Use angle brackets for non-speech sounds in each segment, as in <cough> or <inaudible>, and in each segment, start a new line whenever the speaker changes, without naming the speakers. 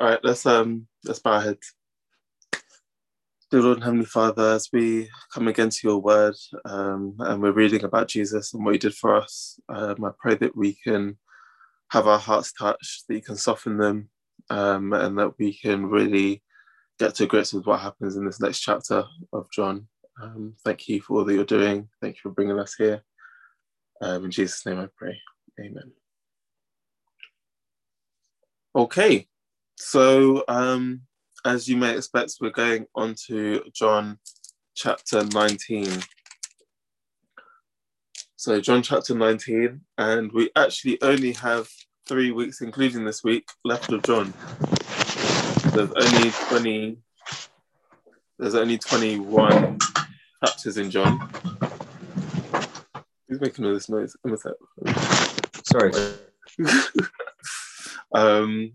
All right, let's um let's bow our heads. Dear Lord and Heavenly Father, as we come again to your word um, and we're reading about Jesus and what he did for us, um, I pray that we can have our hearts touched, that you can soften them, um, and that we can really get to grips with what happens in this next chapter of John. Um, thank you for all that you're doing. Thank you for bringing us here. Um, in Jesus' name I pray. Amen. Okay, so um, as you may expect, we're going on to John chapter 19. So, John chapter 19, and we actually only have three weeks, including this week, left of John. There's only 20, there's only 21 chapters in John. Who's making all this noise?
Sorry. <laughs>
um,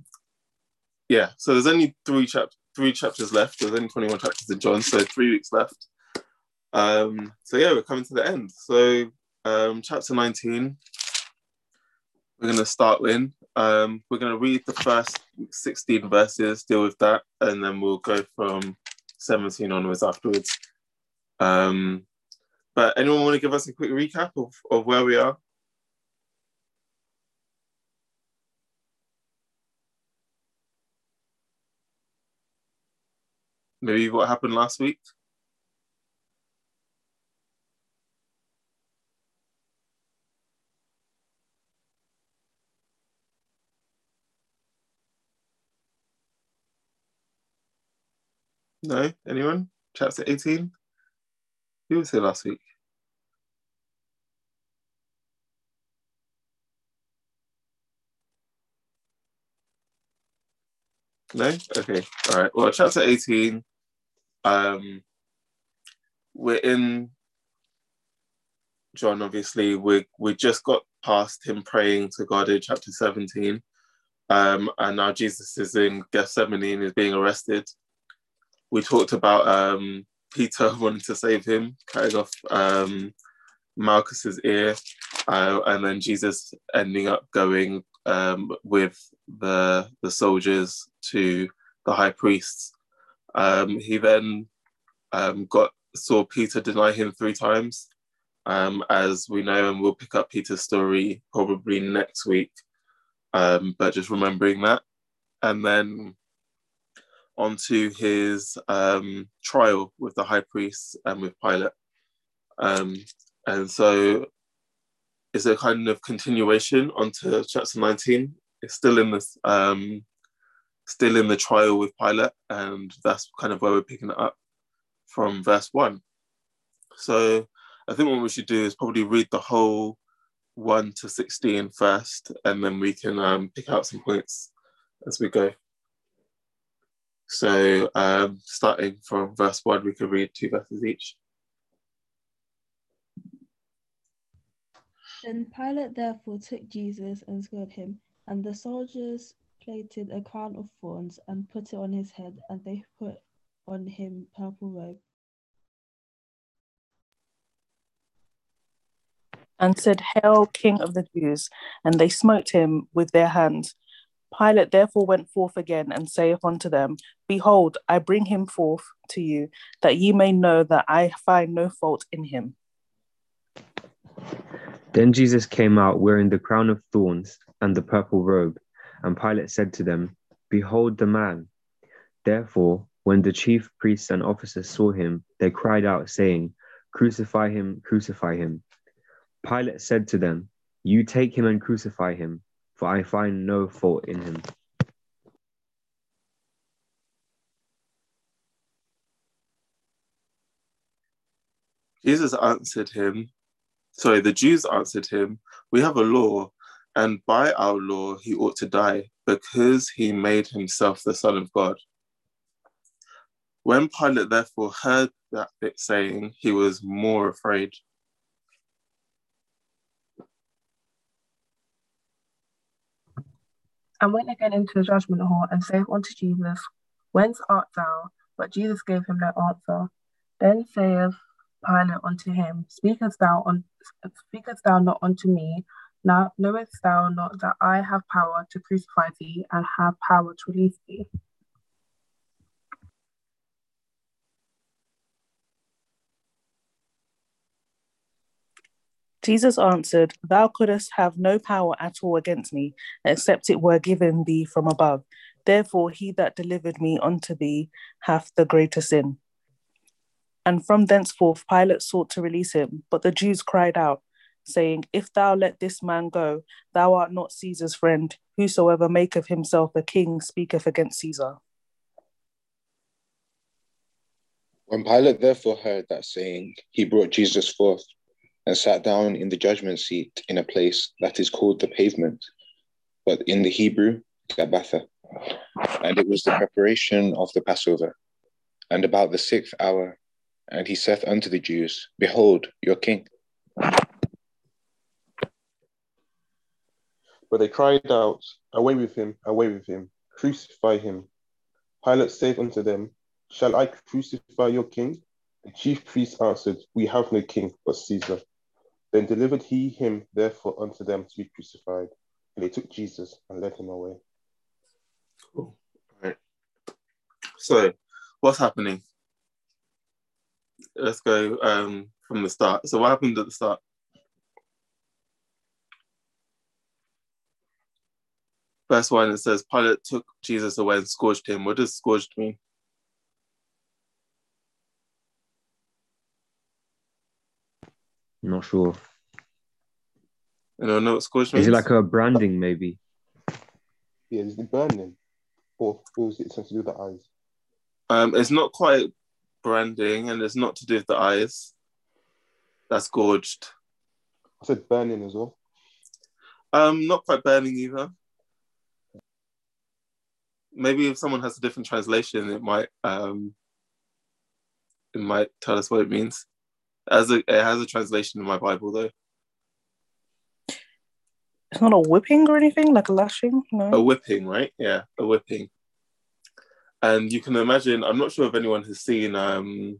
yeah, so there's only three chap three chapters left. There's only 21 chapters in John, so three weeks left. Um, so yeah, we're coming to the end. So um, chapter 19, we're going to start in. Um, we're going to read the first 16 verses, deal with that, and then we'll go from 17 onwards afterwards. Um, but anyone want to give us a quick recap of, of where we are? Maybe what happened last week? No? Anyone? Chapter 18? Who was here last week? No? Okay. All right. Well, chapter 18, um, we're in John, obviously. We we just got past him praying to God in chapter 17. Um, and now Jesus is in Gethsemane and is being arrested. We talked about um, Peter <laughs> wanting to save him, cutting off um, Malchus's ear, uh, and then Jesus ending up going um, with the the soldiers to the high priests. Um, he then um, got saw Peter deny him three times, um, as we know, and we'll pick up Peter's story probably next week. Um, but just remembering that, and then onto his trial with the high priest and with Pilate. And so it's a kind of continuation onto chapter 19. It's still in this, um, still in the trial with Pilate, and that's kind of where we're picking it up from verse one. So I think what we should do is probably read the whole 1 to 16 first, and then we can um, pick out some points as we go. So um, starting from verse 1, we can read two verses each.
Then Pilate therefore took Jesus and scourged him, and the soldiers plaited a crown of thorns and put it on his head, and they put on him purple robe.
And said, Hail, King of the Jews! And they smote him with their hands. Pilate therefore went forth again and saith unto them, Behold, I bring him forth to you, that ye may know that I find no fault in him.
Then Jesus came out wearing the crown of thorns and the purple robe. And Pilate said to them, Behold the man. Therefore, when the chief priests and officers saw him, they cried out, saying, Crucify him, crucify him. Pilate said to them, You take him and crucify him, for I find no fault in him.
Jesus answered him, sorry, the Jews answered him, We have a law, and by our law he ought to die, because he made himself the Son of God. When Pilate therefore heard that saying, he was more afraid.
And went again into the judgment hall and saith unto Jesus, Whence art thou? But Jesus gave him no answer. Then saith Pilate unto him, Speakest thou on speakest thou not unto me? Now knowest thou not that I have power to crucify thee and have power to release thee?
Jesus answered, Thou couldst have no power at all against me, except it were given thee from above. Therefore, he that delivered me unto thee hath the greater sin. And from thenceforth Pilate sought to release him, but the Jews cried out, saying, If thou let this man go, thou art not Caesar's friend. Whosoever maketh himself a king speaketh against Caesar.
When Pilate therefore heard that saying, he brought Jesus forth and sat down in the judgment seat in a place that is called the pavement, but in the Hebrew, Gabbatha. And it was the preparation of the Passover. And about the sixth hour, and he saith unto the Jews, Behold, your king.
But they cried out, Away with him, away with him, crucify him. Pilate saith unto them, Shall I crucify your king? The chief priests answered, We have no king but Caesar. Then delivered he him therefore unto them to be crucified. And they took Jesus and led him away.
Cool. All right. So, what's happening? Let's go um, from the start. So, what happened at the start? Verse 1 it says, Pilate took Jesus away and scourged him. What does scourged mean?
Not sure.
I don't know what scourged means?
Is it like a branding, maybe?
Yeah, is it burning? Or, or is it something to do with the eyes?
Um, it's not quite branding and it's not to do with the eyes. That's gorged.
I said burning as well.
Um, not quite burning either. Maybe if someone has a different translation, it might um, it might tell us what it means. As a, it has a translation in my Bible though.
It's not a whipping or anything, like a lashing, no.
A whipping, right? Yeah, a whipping. And you can imagine. I'm not sure if anyone has seen um,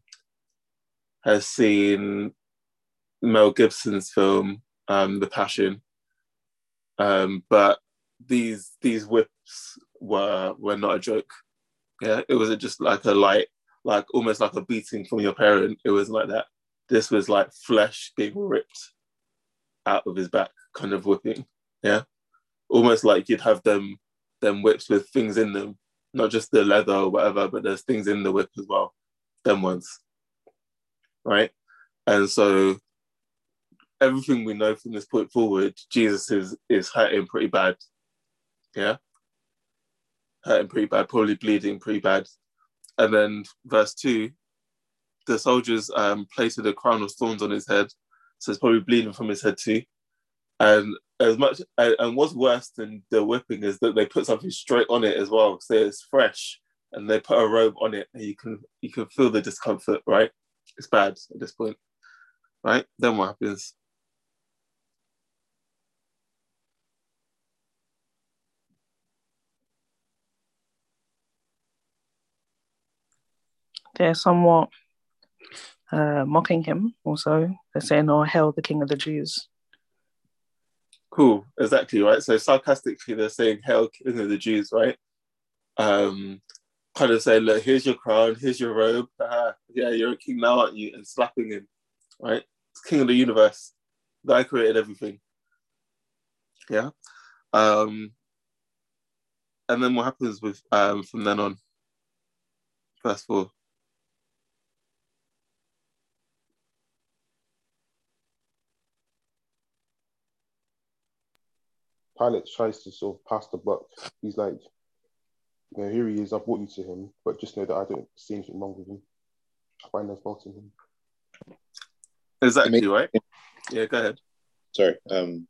has seen Mel Gibson's film, um, The Passion. Um, but these these whips were were not a joke. Yeah, it wasn't just like a light, like almost like a beating from your parent. It was like that. This was like flesh being ripped out of his back, kind of whipping. Yeah, almost like you'd have them them whips with things in them, not just the leather or whatever, but there's things in the whip as well. Them ones, right? And so everything we know from this point forward, Jesus is is hurting pretty bad. Yeah. Hurting pretty bad, probably bleeding pretty bad. And then verse two, the soldiers um placed a crown of thorns on his head. So it's probably bleeding from his head too. And as much and, and what's worse than the whipping is that they put something straight on it as well. So it's fresh and they put a robe on it and you can you can feel the discomfort, right? It's bad at this point. Right? Then what happens?
They're somewhat uh, mocking him also. They're saying, Oh, hell, the king of the Jews.
Cool, exactly, right? So sarcastically, they're saying, King of the Jews, right? Um, kind of saying, Look, here's your crown, here's your robe. Uh, yeah, you're a king now, aren't you? And slapping him, right? It's king of the universe. Guy created everything. Yeah. Um, and then what happens with um, from then on? Verse four.
Pilate tries to sort of pass the buck. He's like, you know, here he is. I've brought you to him, but just know that I don't see anything wrong with him. I find no fault in him.
Exactly,
Make-
right? Yeah, go ahead.
Sorry, um,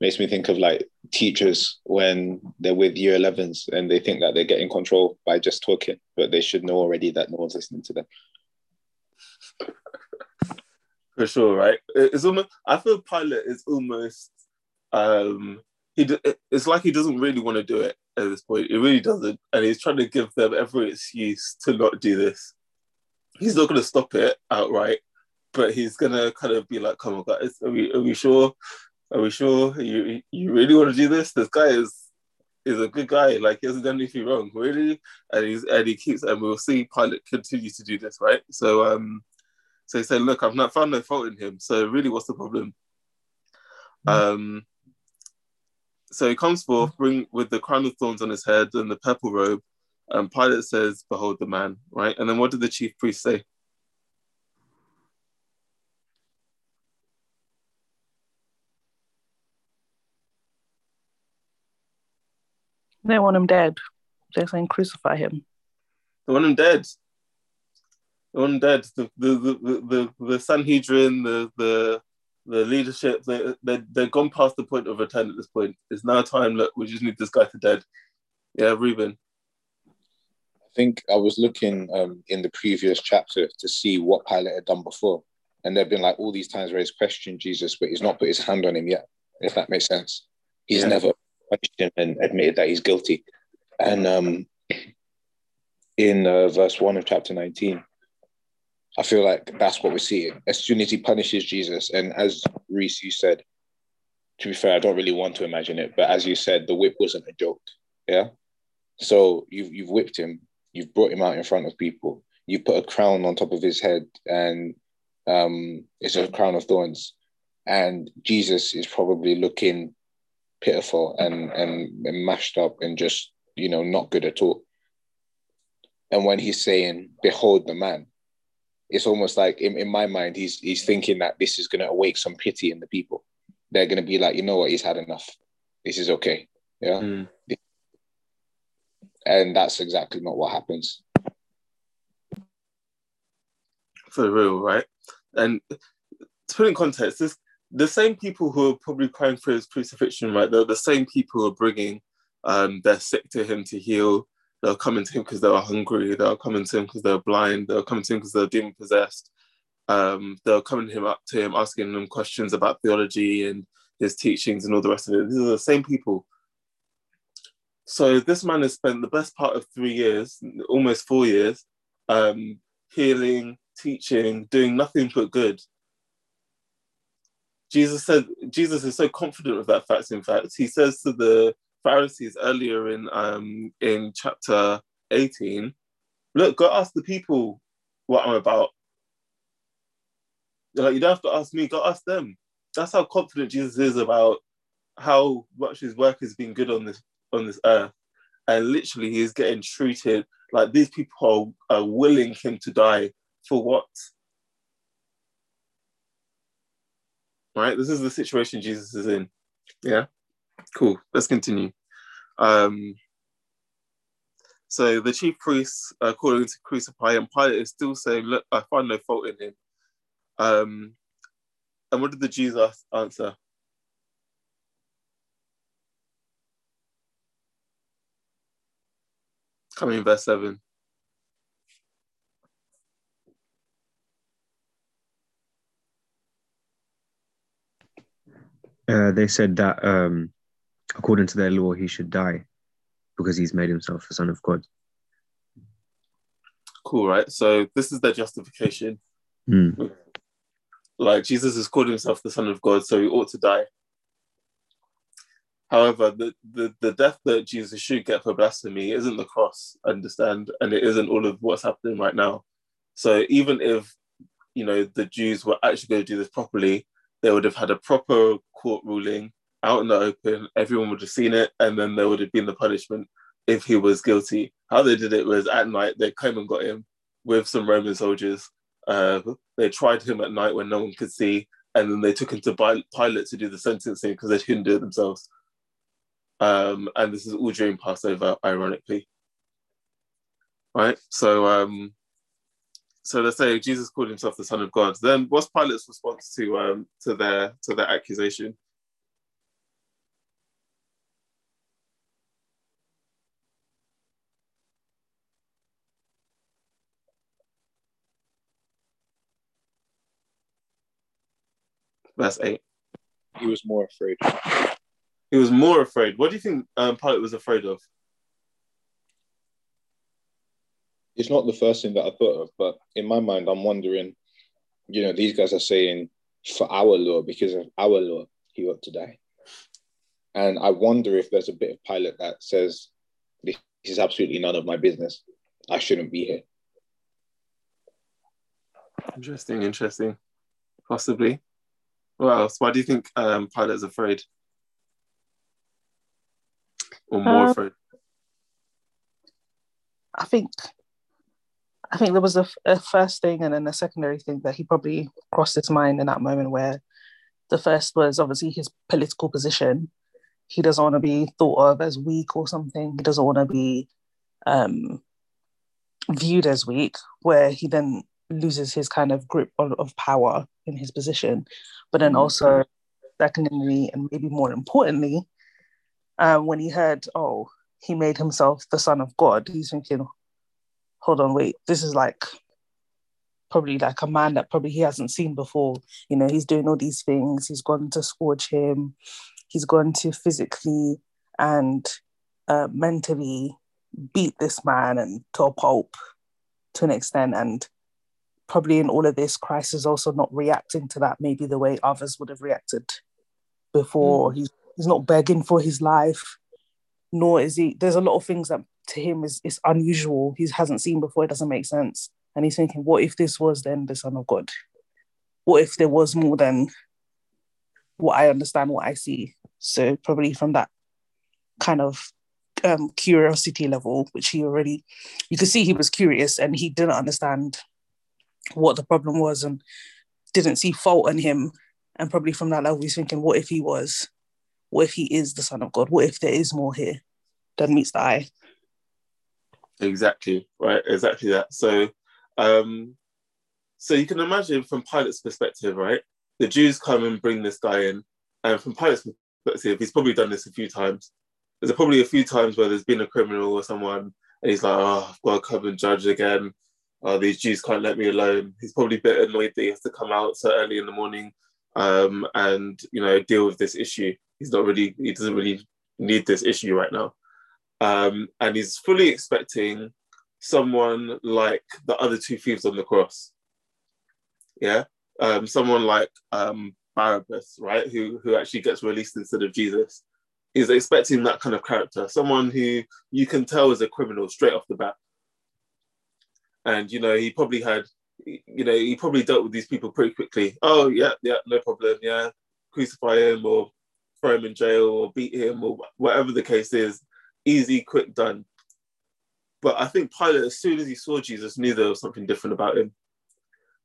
makes me think of like teachers when they're with year 11s and they think that they're getting control by just talking, but they should know already that no one's listening to them.
For sure, right? It's almost. I feel Pilate is almost. Um, he. It's like he doesn't really want to do it at this point. He really doesn't, and he's trying to give them every excuse to not do this. He's not going to stop it outright, but he's going to kind of be like, "Come on, guys, are we are we sure? Are we sure you you really want to do this? This guy is is a good guy. Like he hasn't done anything wrong, really. And he's and he keeps and we'll see Pilate continue to do this, right? So um so he said, look, I've not found no fault in him. So really what's the problem? Um so he comes forth, mm. bring with the crown of thorns on his head and the purple robe. And Pilate says, Behold the man, right? And then what did the chief priest say?
They want him dead. They're saying crucify him.
They want him dead. They want him dead. The the the the, the Sanhedrin, the the the leadership, they they they've gone past the point of return at this point. It's now time. Look, we just need this guy to dead. Yeah, Reuben.
I think I was looking um, in the previous chapter to see what Pilate had done before. And there have been like all these times where he's questioned Jesus, but he's not put his hand on him yet, if that makes sense. He's
Yeah.
never punished him and admitted that he's guilty. And um, in uh, verse 1 of chapter 19, I feel like that's what we're seeing. As soon as he punishes Jesus, and as Reese, you said, to be fair, I don't really want to imagine it, but as you said, the whip wasn't a joke. Yeah. So you've, you've whipped him, you've brought him out in front of people, you put a crown on top of his head, and um, it's a crown of thorns. And Jesus is probably looking pitiful and, and, and mashed up and just, you know, not good at all. And when he's saying, Behold the man, it's almost like in, in my mind, he's he's thinking that this is gonna awake some pity in the people. They're gonna be like, you know what, he's had enough. This is okay. Yeah.
Mm.
And that's exactly not what happens.
for real, right? And to put in context, this the same people who are probably crying for his crucifixion, right? They're the same people who are bringing um, their sick to him to heal. They're coming to him because they were hungry. They're coming to him because they're blind. They're coming to him because they're demon possessed. Um, they're coming to him up to him, asking him questions about theology and his teachings and all the rest of it. These are the same people. So this man has spent the best part of three years, almost four years, um, healing, teaching, doing nothing but good. Jesus said, Jesus is so confident of that fact. In fact, he says to the Pharisees earlier in um, in chapter 18, look, go ask the people what I'm about. They're like, you don't have to ask me, go ask them. That's how confident Jesus is about how much his work has been good on this on this earth. And literally he is getting treated like these people are, are willing him to die for what? Right? This is the situation Jesus is in. Yeah. Cool. Let's continue. Um, so the chief priests calling to crucify him. Pilate is still saying, Look, I find no fault in him. Um, and what did the Jews answer? Coming in verse 7.
Uh, they said that um, according to their law, he should die because he's made himself the son of God.
Cool, right? So this is their justification.
Mm.
Like Jesus has called himself the Son of God, so he ought to die. However, the, the, the death that Jesus should get for blasphemy isn't the cross, understand, and it isn't all of what's happening right now. So even if you know the Jews were actually going to do this properly, they would have had a proper court ruling out in the open. Everyone would have seen it, and then there would have been the punishment if he was guilty. How they did it was at night they came and got him with some Roman soldiers. Uh, they tried him at night when no one could see, and then they took him to Pilate to do the sentencing because they couldn't do it themselves. Um, and this is all during Passover, ironically. Right? So, um, so let's say Jesus called himself the Son of God. Then, what's Pilate's response to um, to their to their accusation? Verse eight.
He was more afraid.
He was more afraid. What do you think um, Pilate was afraid of?
It's not the first thing that I thought of, but in my mind, I'm wondering, you know, these guys are saying for our law, because of our law, he ought to die. And I wonder if there's a bit of Pilate that says, This is absolutely none of my business. I shouldn't be here.
Interesting, interesting. Possibly. What else? Why do you think um, Pilate's afraid? Or more
Um,
afraid?
I think I think there was a, a first thing and then a secondary thing that he probably crossed his mind in that moment where the first was obviously his political position. He doesn't want to be thought of as weak or something. He doesn't want to be um, viewed as weak, where he then loses his kind of grip of power in his position. But then also, secondly, and maybe more importantly, um, when he heard, oh, he made himself the son of God, he's thinking, hold on, wait, this is like probably like a man that probably he hasn't seen before. You know, he's doing all these things. He's gone to scourge him. He's gone to physically and uh, mentally beat this man and to a pulp to an extent. And probably in all of this, Christ is also not reacting to that maybe the way others would have reacted before. He's he's not begging for his life, nor is he. There's a lot of things that to him is is unusual. He hasn't seen before. It doesn't make sense. And he's thinking, what if this was then the Son of God? What if there was more than what I understand, what I see? So probably from that kind of um, curiosity level, which he already, you could see he was curious and he didn't understand what the problem was and didn't see fault in him. And probably from that level, he's thinking, what if he was? What if he is the Son of God? What if there is more here than meets the eye?
Exactly, right? Exactly that. So, um, so you can imagine from Pilate's perspective, right? The Jews come and bring this guy in, and from Pilate's perspective, he's probably done this a few times. There's probably a few times where there's been a criminal or someone, and he's like, "Oh, I've got to come and judge again. Oh, these Jews can't let me alone." He's probably a bit annoyed that he has to come out so early in the morning, um, and you know, deal with this issue. He's not really, he doesn't really need this issue right now. Um, and he's fully expecting someone like the other two thieves on the cross. Yeah, um, someone like um, Barabbas, right, who who actually gets released instead of Jesus. He's expecting that kind of character, someone who you can tell is a criminal straight off the bat. And you know, he probably had, you know, he probably dealt with these people pretty quickly. Oh yeah, yeah, no problem. Yeah, crucify him or throw him in jail or beat him or whatever the case is easy, quick, done. But I think Pilate, as soon as he saw Jesus, knew there was something different about him.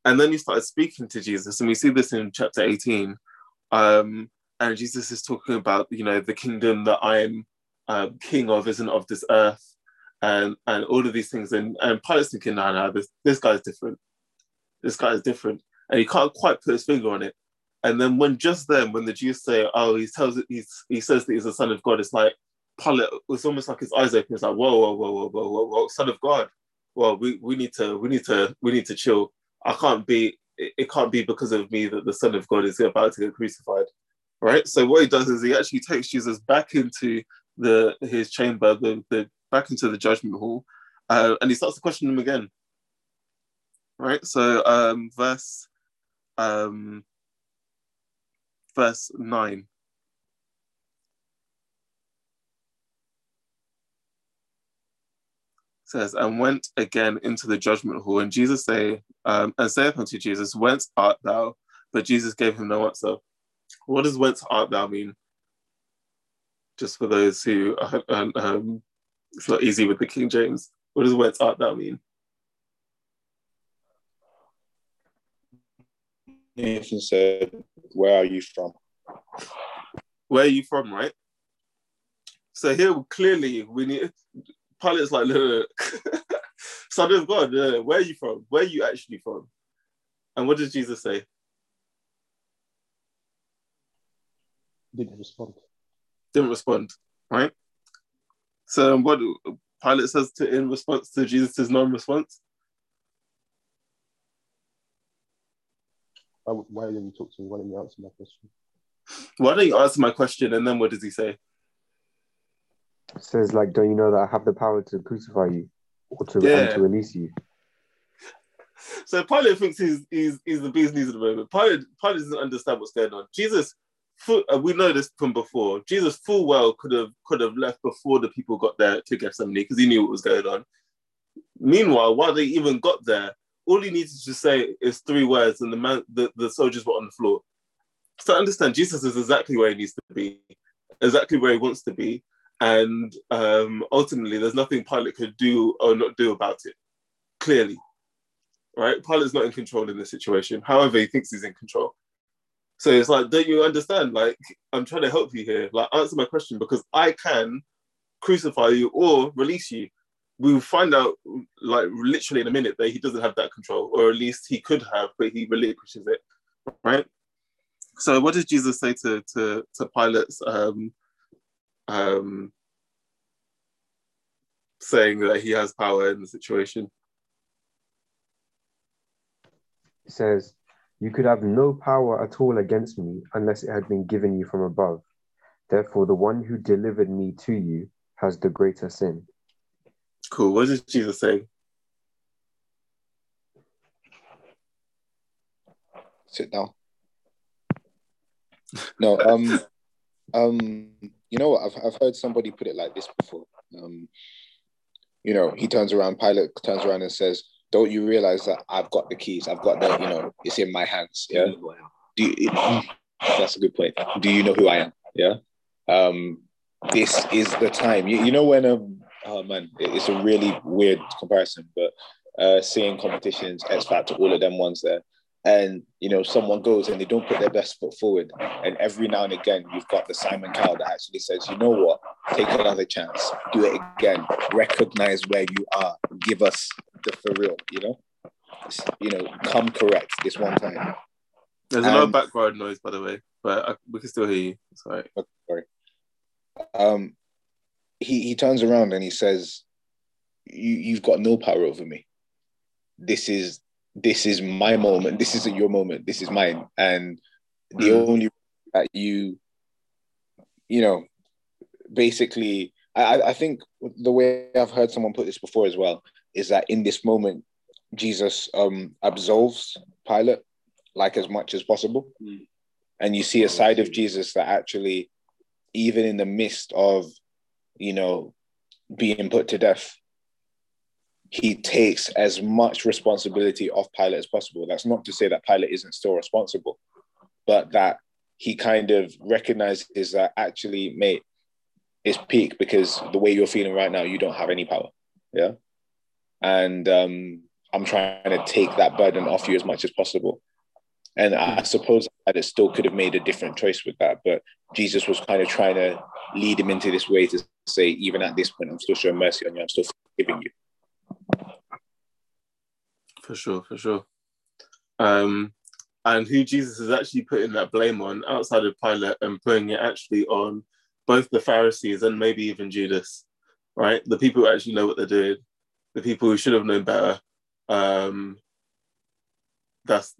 And then he started speaking to Jesus, and we see this in chapter 18. Um, and Jesus is talking about, you know, the kingdom that I am um, king of isn't of this earth, and and all of these things. And and Pilate's thinking, no, no, this this guy's different. This guy is different, and he can't quite put his finger on it. And then when just then, when the Jews say, oh, he tells it, he's, he says that he's the son of God, it's like Pilate was almost like his eyes open. It's like, whoa, whoa, whoa, whoa, whoa, whoa, whoa, son of God. Well, we, we need to, we need to, we need to chill. I can't be, it, it can't be because of me that the son of God is about to get crucified. Right. So what he does is he actually takes Jesus back into the his chamber, the, the back into the judgment hall, uh, and he starts to question him again. Right. So um, verse um, verse nine. says, and went again into the judgment hall. And Jesus say, um, and saith unto Jesus, Whence art thou? But Jesus gave him no answer. What does whence art thou mean? Just for those who are, um, it's not easy with the King James. What does whence art thou mean?
Nathan said, Where are you from?
Where are you from, right? So here clearly we need Pilate's like, look, look. <laughs> son of God, look, where are you from? Where are you actually from? And what does Jesus say?
Didn't respond.
Didn't respond, right? So um, what Pilate says to in response to Jesus' non-response?
Why, why didn't you talk to me? Why didn't you answer my question?
Why don't you answer my question? And then what does he say?
says like, don't you know that I have the power to crucify you or to,
Yeah.
and to release you?
So Pilate thinks he's he's, he's the bee's knees at the moment. Pilate, Pilate doesn't understand what's going on. Jesus full, we know this from before. Jesus full well could have could have left before the people got there to get Gethsemane because he knew what was going on. Meanwhile, while they even got there, all he needed to say is three words, and the man, the, the soldiers were on the floor. So I understand Jesus is exactly where he needs to be, exactly where he wants to be, and um, ultimately, there's nothing Pilate could do or not do about it. Clearly, right? Pilate's not in control in this situation. However, he thinks he's in control. So it's like, don't you understand? Like, I'm trying to help you here. Like, answer my question because I can crucify you or release you. We'll find out, like, literally in a minute that he doesn't have that control, or at least he could have, but he relinquishes it, right? So, what does Jesus say to to, to Pilate's um, um, saying that he has power in the situation?
It says, You could have no power at all against me unless it had been given you from above. Therefore, the one who delivered me to you has the greater sin.
Cool. What does Jesus say?
Sit down. No, um, um, you know what? I've I've heard somebody put it like this before. Um, you know, he turns around, Pilate turns around and says, don't you realize that I've got the keys? I've got the, you know, it's in my hands. Yeah. Do you, that's a good point. Do you know who I am? Yeah. Um, this is the time. You, you know when um oh man, it's a really weird comparison, but uh seeing competitions, X Factor, all of them ones there. And you know, someone goes and they don't put their best foot forward. And every now and again, you've got the Simon Cowell that actually says, you know what, take another chance, do it again, recognize where you are, give us the for real, you know? You know, come correct this one time.
There's a lot of background noise, by the way, but I, we can still hear you. Sorry.
Okay, sorry. Um, he he turns around and he says, "You you've got no power over me. This is this is my moment. This isn't your moment. This is mine. And the mm. only that you, you know, basically, I I think the way I've heard someone put this before as well is that in this moment, Jesus um, absolves Pilate like as much as possible. Mm. And you see a side of Jesus that actually, even in the midst of, you know, being put to death, he takes as much responsibility off Pilate as possible. That's not to say that Pilate isn't still responsible, but that he kind of recognizes that actually, mate, it's peak because the way you're feeling right now, you don't have any power. Yeah and um, I'm trying to take that burden off you as much as possible. And I suppose that it still could have made a different choice with that, but Jesus was kind of trying to lead him into this way to say, even at this point, I'm still showing mercy on you. I'm still forgiving you.
For sure, for sure. Um, and who Jesus is actually putting that blame on outside of Pilate and putting it actually on both the Pharisees and maybe even Judas, right? The people who actually know what they're doing the people who should have known better. Um, that's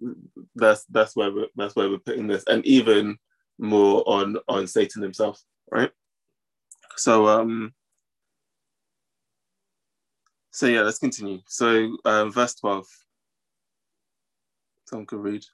that's that's where we're that's where we're putting this, and even more on on Satan himself, right? So um, so yeah, let's continue. So um, verse twelve. Someone can read.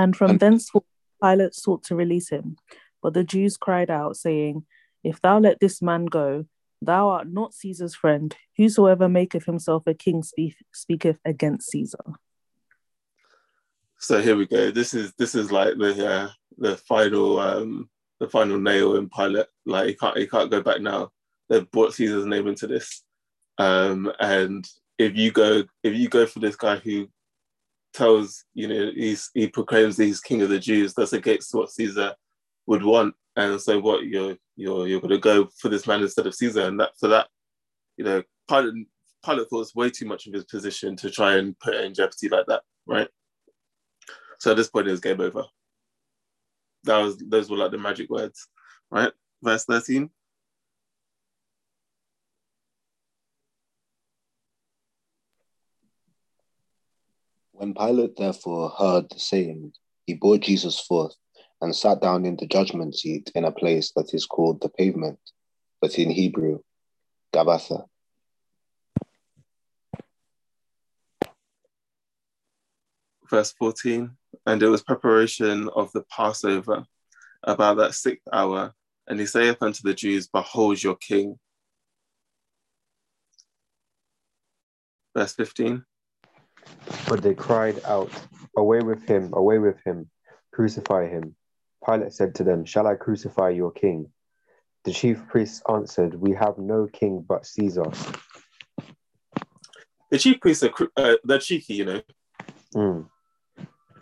And from thenceforth Pilate sought to release him, but the Jews cried out, saying, if thou let this man go, thou art not Caesar's friend. Whosoever maketh himself a king speak, speaketh against Caesar.
So here we go. This is this is like the uh, the final um, the final nail in Pilate. Like he can't he can't go back now. They've brought Caesar's name into this, um, and if you go if you go for this guy who tells you know he's he proclaims he's king of the Jews, that's against what Caesar would want and so what you're you're you're going to go for this man instead of Caesar, and that for that you know Pilate Pilate thought it's way too much of his position to try and put in jeopardy like that, right? So at this point, it was game over. That was those were like the magic words, right? Verse thirteen.
When Pilate therefore heard the saying, he brought Jesus forth and sat down in the judgment seat in a place that is called the pavement, but in Hebrew, Gabbatha.
verse 14. And it was preparation of the Passover about that sixth hour. And he saith unto the Jews, Behold your king. Verse 15.
But they cried out, Away with him, away with him, crucify him. Pilate said to them, Shall I crucify your king? The chief priests answered, We have no king but Caesar.
The chief priests are uh, they're cheeky, you know.
Mm.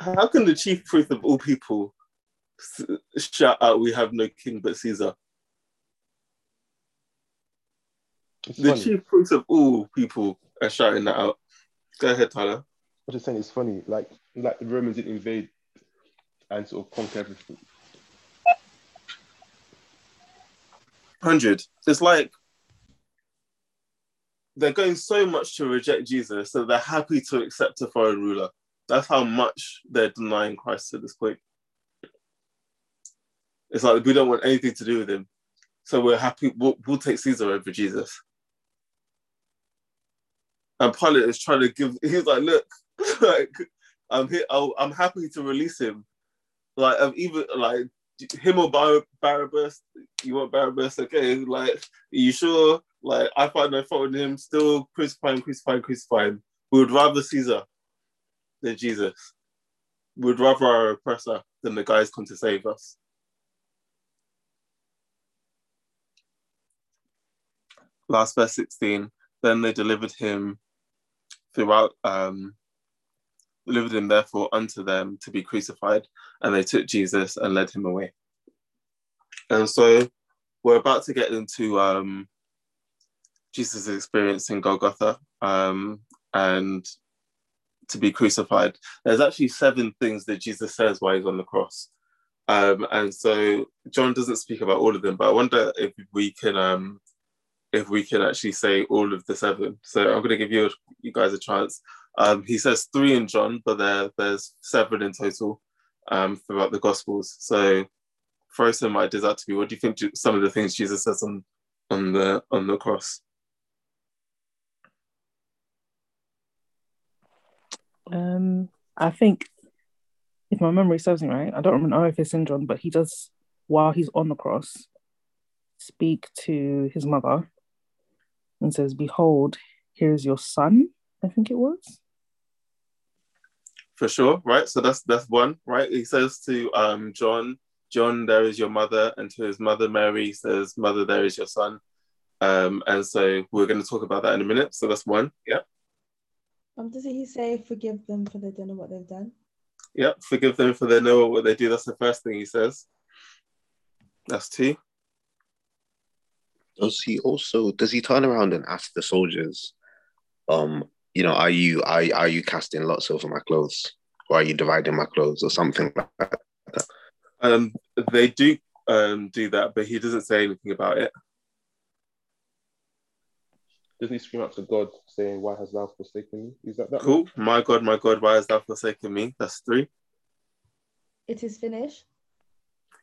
How can the chief priest of all people shout out, "We have no king but Caesar"?
It's
The
funny.
chief priest of all people are shouting that out. Go ahead, Tyler.
I'm just saying it's funny. Like like the Romans didn't invade and sort of conquer everything.
Hundred. It's like they're going so much to reject Jesus that they're happy to accept a foreign ruler. That's how much they're denying Christ at this point. It's like we don't want anything to do with him, so we're happy. We'll, we'll take Caesar over Jesus. And Pilate is trying to give. He's like, look, <laughs> like I'm here. I'll, I'm happy to release him. Like I'm even like him or Bar- Barabbas. You want Barabbas? Okay. Like, are you sure? Like, I find no fault in him. Still crucify him, crucify. We would rather Caesar than Jesus. We would rather our oppressor than the guys come to save us. Last verse 16. Then they delivered him throughout, um, delivered him therefore unto them to be crucified, and they took Jesus and led him away. And so we're about to get into um, Jesus' experience in Golgotha um, and to be crucified. There's actually seven things that Jesus says while he's on the cross. Um, and so John doesn't speak about all of them, but I wonder if we can um, if we can actually say all of the seven. So I'm going to give you you guys a chance. Um, he says three in John, but there there's seven in total um, throughout the Gospels. So throw some ideas out to me. What do you think some of the things Jesus says on on the on the cross?
Um, I think if my memory serves me right, I don't remember if it's in John, but he does while he's on the cross speak to his mother and says, "Behold, here is your son." I think it was.
For sure, right? So that's that's one, right? He says to um, John, John, there is your mother, and to his mother Mary he says, Mother, there is your son. Um, and so we're going to talk about that in a minute. So that's one. Yeah.
Um, does he say, forgive them for they don't know what they've done?
Yeah. Forgive them for they know what they do. That's the first thing he says. That's two.
Does he also does he turn around and ask the soldiers, um, you know, are you are, are you casting lots over my clothes? Or are you dividing my clothes or something like that?
Um, they do um, do that, but he doesn't say anything about it.
Doesn't he scream out to God saying, Why has thou forsaken me? Is that that?
Cool. My God, my God, why has thou forsaken me? That's three.
It is finished.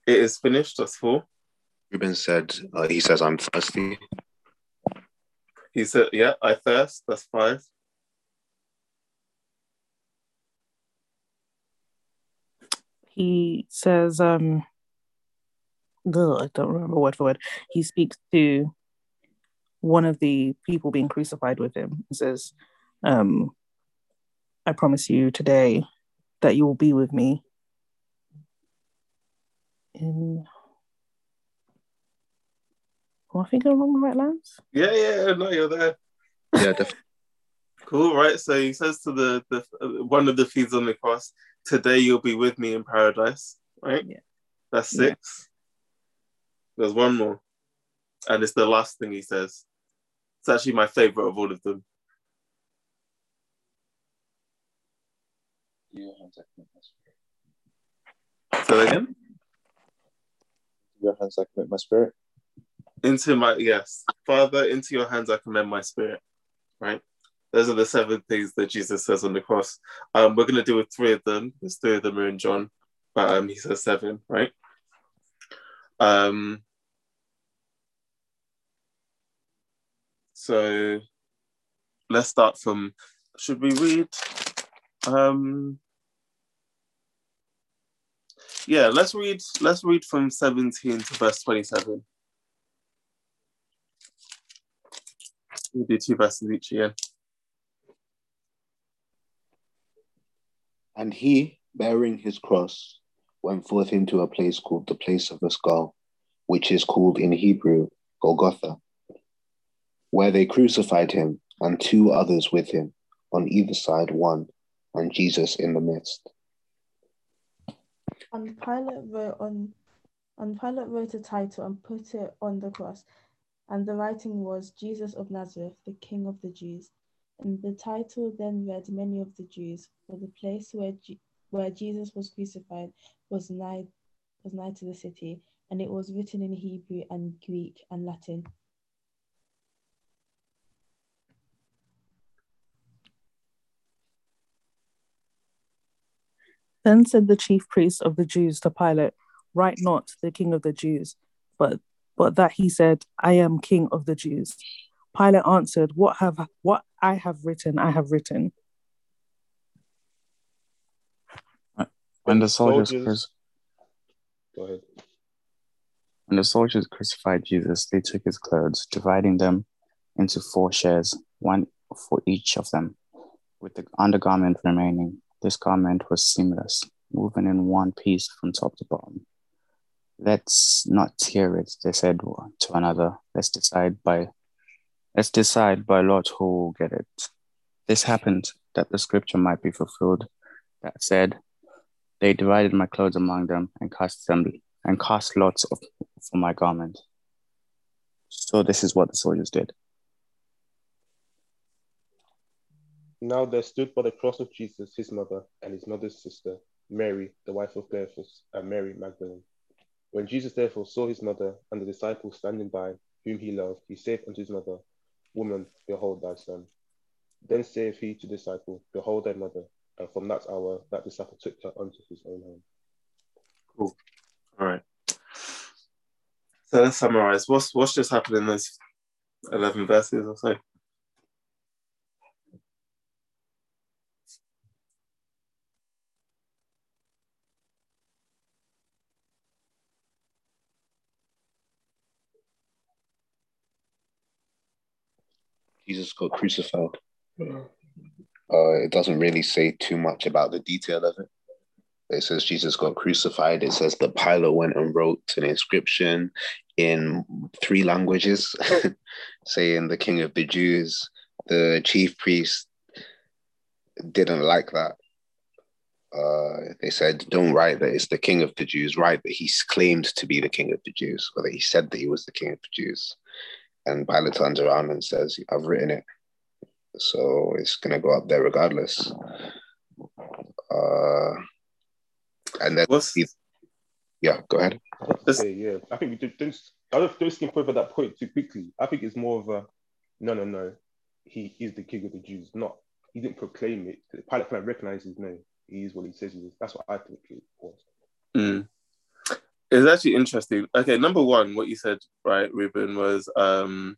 It is finished. That's four.
Ruben said uh, he says I'm thirsty.
He said, Yeah, I thirst. That's five.
He says, um, ugh, I don't remember word for word. He speaks to one of the people being crucified with him. He says, um, I promise you today that you will be with me in. Am I thinking along the right lines?
Yeah, yeah, no, you're there.
Yeah, def- <laughs>
Cool, right? So he says to the, the uh, one of the thieves on the cross, "Today you'll be with me in paradise." Right?
Yeah.
That's
Yeah.
six. There's one more, and it's the last thing he says. It's actually my favorite of all of them.
Your hands I my spirit.
Say that again.
Your hands I commit my spirit.
Into my, yes, Father, into your hands I commend my spirit, right? Those are the seven things that Jesus says on the cross. Um, we're going to deal with three of them. There's three of them are in John, but um, he says seven, right? Um, so let's start from, should we read? Um, yeah, let's read, let's read from 17 to verse 27. We'll do two verses each again.
And he, bearing his cross, went forth into a place called the place of the skull, which is called in Hebrew Golgotha, where they crucified him and two others with him, on either side one, and Jesus in the midst.
And Pilate wrote on and Pilate wrote a title and put it on the cross. And the writing was Jesus of Nazareth, the King of the Jews. And the title then read many of the Jews, for the place where Je- where Jesus was crucified was nigh was nigh to the city, and it was written in Hebrew and Greek and Latin.
Then said the chief priests of the Jews to Pilate, Write not the king of the Jews, but but that he said, I am king of the Jews. Pilate answered, What have what I have written, I have written.
When the soldiers,
Soldiers-
cruci-
Go ahead.
when the soldiers crucified Jesus, they took his clothes, dividing them into four shares, one for each of them, with the undergarment remaining. This garment was seamless, moving in one piece from top to bottom. Let's not hear it, they said to another. Let's decide by let's decide by lot who will get it. This happened that the scripture might be fulfilled that said, They divided my clothes among them and cast them and cast lots of, for my garment. So this is what the soldiers did.
Now there stood by the cross of Jesus his mother and his mother's sister, Mary, the wife of Cleophas, and Mary Magdalene. When Jesus therefore saw his mother and the disciples standing by, whom he loved, he saith unto his mother, Woman, behold thy son. Then saith he to the disciple, Behold thy mother. And from that hour, that disciple took her unto his own home. Cool.
All right. So let's summarize. What's what's just happened in those eleven verses or so?
Jesus got crucified. Uh, it doesn't really say too much about the detail of it. It says Jesus got crucified. It says the Pilate went and wrote an inscription in three languages, <laughs> saying the King of the Jews. The chief priest didn't like that. Uh, they said, "Don't write that it's the King of the Jews. Write that he claimed to be the King of the Jews, or that he said that he was the King of the Jews." And Pilate turns around and says, "I've written it, so it's gonna go up there regardless." Uh, and then,
What's
yeah, go ahead.
I have to
This-
say, yeah, I think we don't, don't, I don't, don't skip over that point too quickly. I think it's more of a no, no, no. He is the king of the Jews. Not he didn't proclaim it. Pilate kind of recognized his name. He is what he says he is. That's what I think it was.
Mm. It's actually interesting. Okay, number one, what you said, right, Ruben, was um,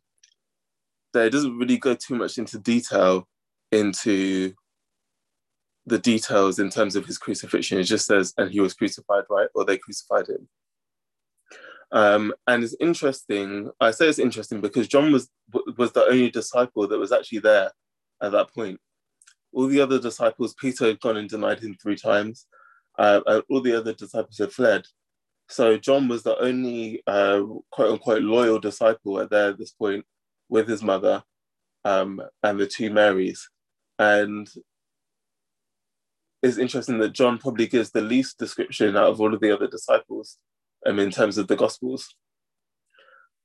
that it doesn't really go too much into detail into the details in terms of his crucifixion. It just says, and he was crucified, right? Or they crucified him. Um, and it's interesting. I say it's interesting because John was was the only disciple that was actually there at that point. All the other disciples, Peter had gone and denied him three times. Uh, and all the other disciples had fled. So John was the only uh, quote unquote loyal disciple at there at this point with his mother um, and the two Marys. And it's interesting that John probably gives the least description out of all of the other disciples um, in terms of the Gospels.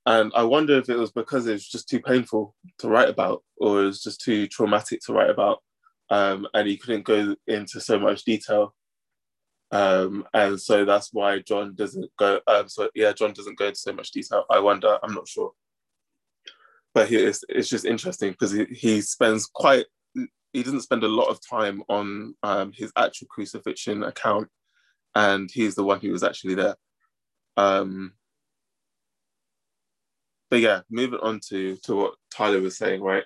And I wonder if it was because it was just too painful to write about or it was just too traumatic to write about. Um, and he couldn't go into so much detail. Um, and so that's why John doesn't go. Um, so yeah, John doesn't go into so much detail. I wonder. I'm not sure. But he, it's, it's just interesting because he, he spends quite. He doesn't spend a lot of time on um, his actual crucifixion account, and he's the one who was actually there. Um, but yeah, moving on to to what Tyler was saying, right?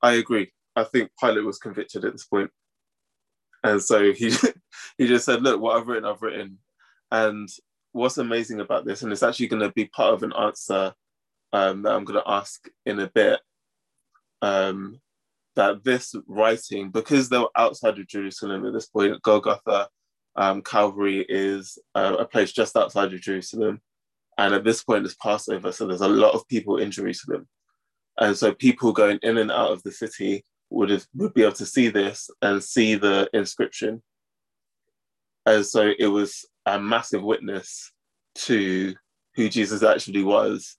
I agree. I think Pilate was convicted at this point, and so he <laughs> he just said, "Look, what I've written, I've written." And what's amazing about this, and it's actually going to be part of an answer um, that I'm going to ask in a bit, um, that this writing, because they were outside of Jerusalem at this point, Golgotha, um, Calvary is uh, a place just outside of Jerusalem. And at this point, it's Passover, so there's a lot of people in Jerusalem. And so people going in and out of the city would have, would be able to see this and see the inscription. And so it was a massive witness to who Jesus actually was,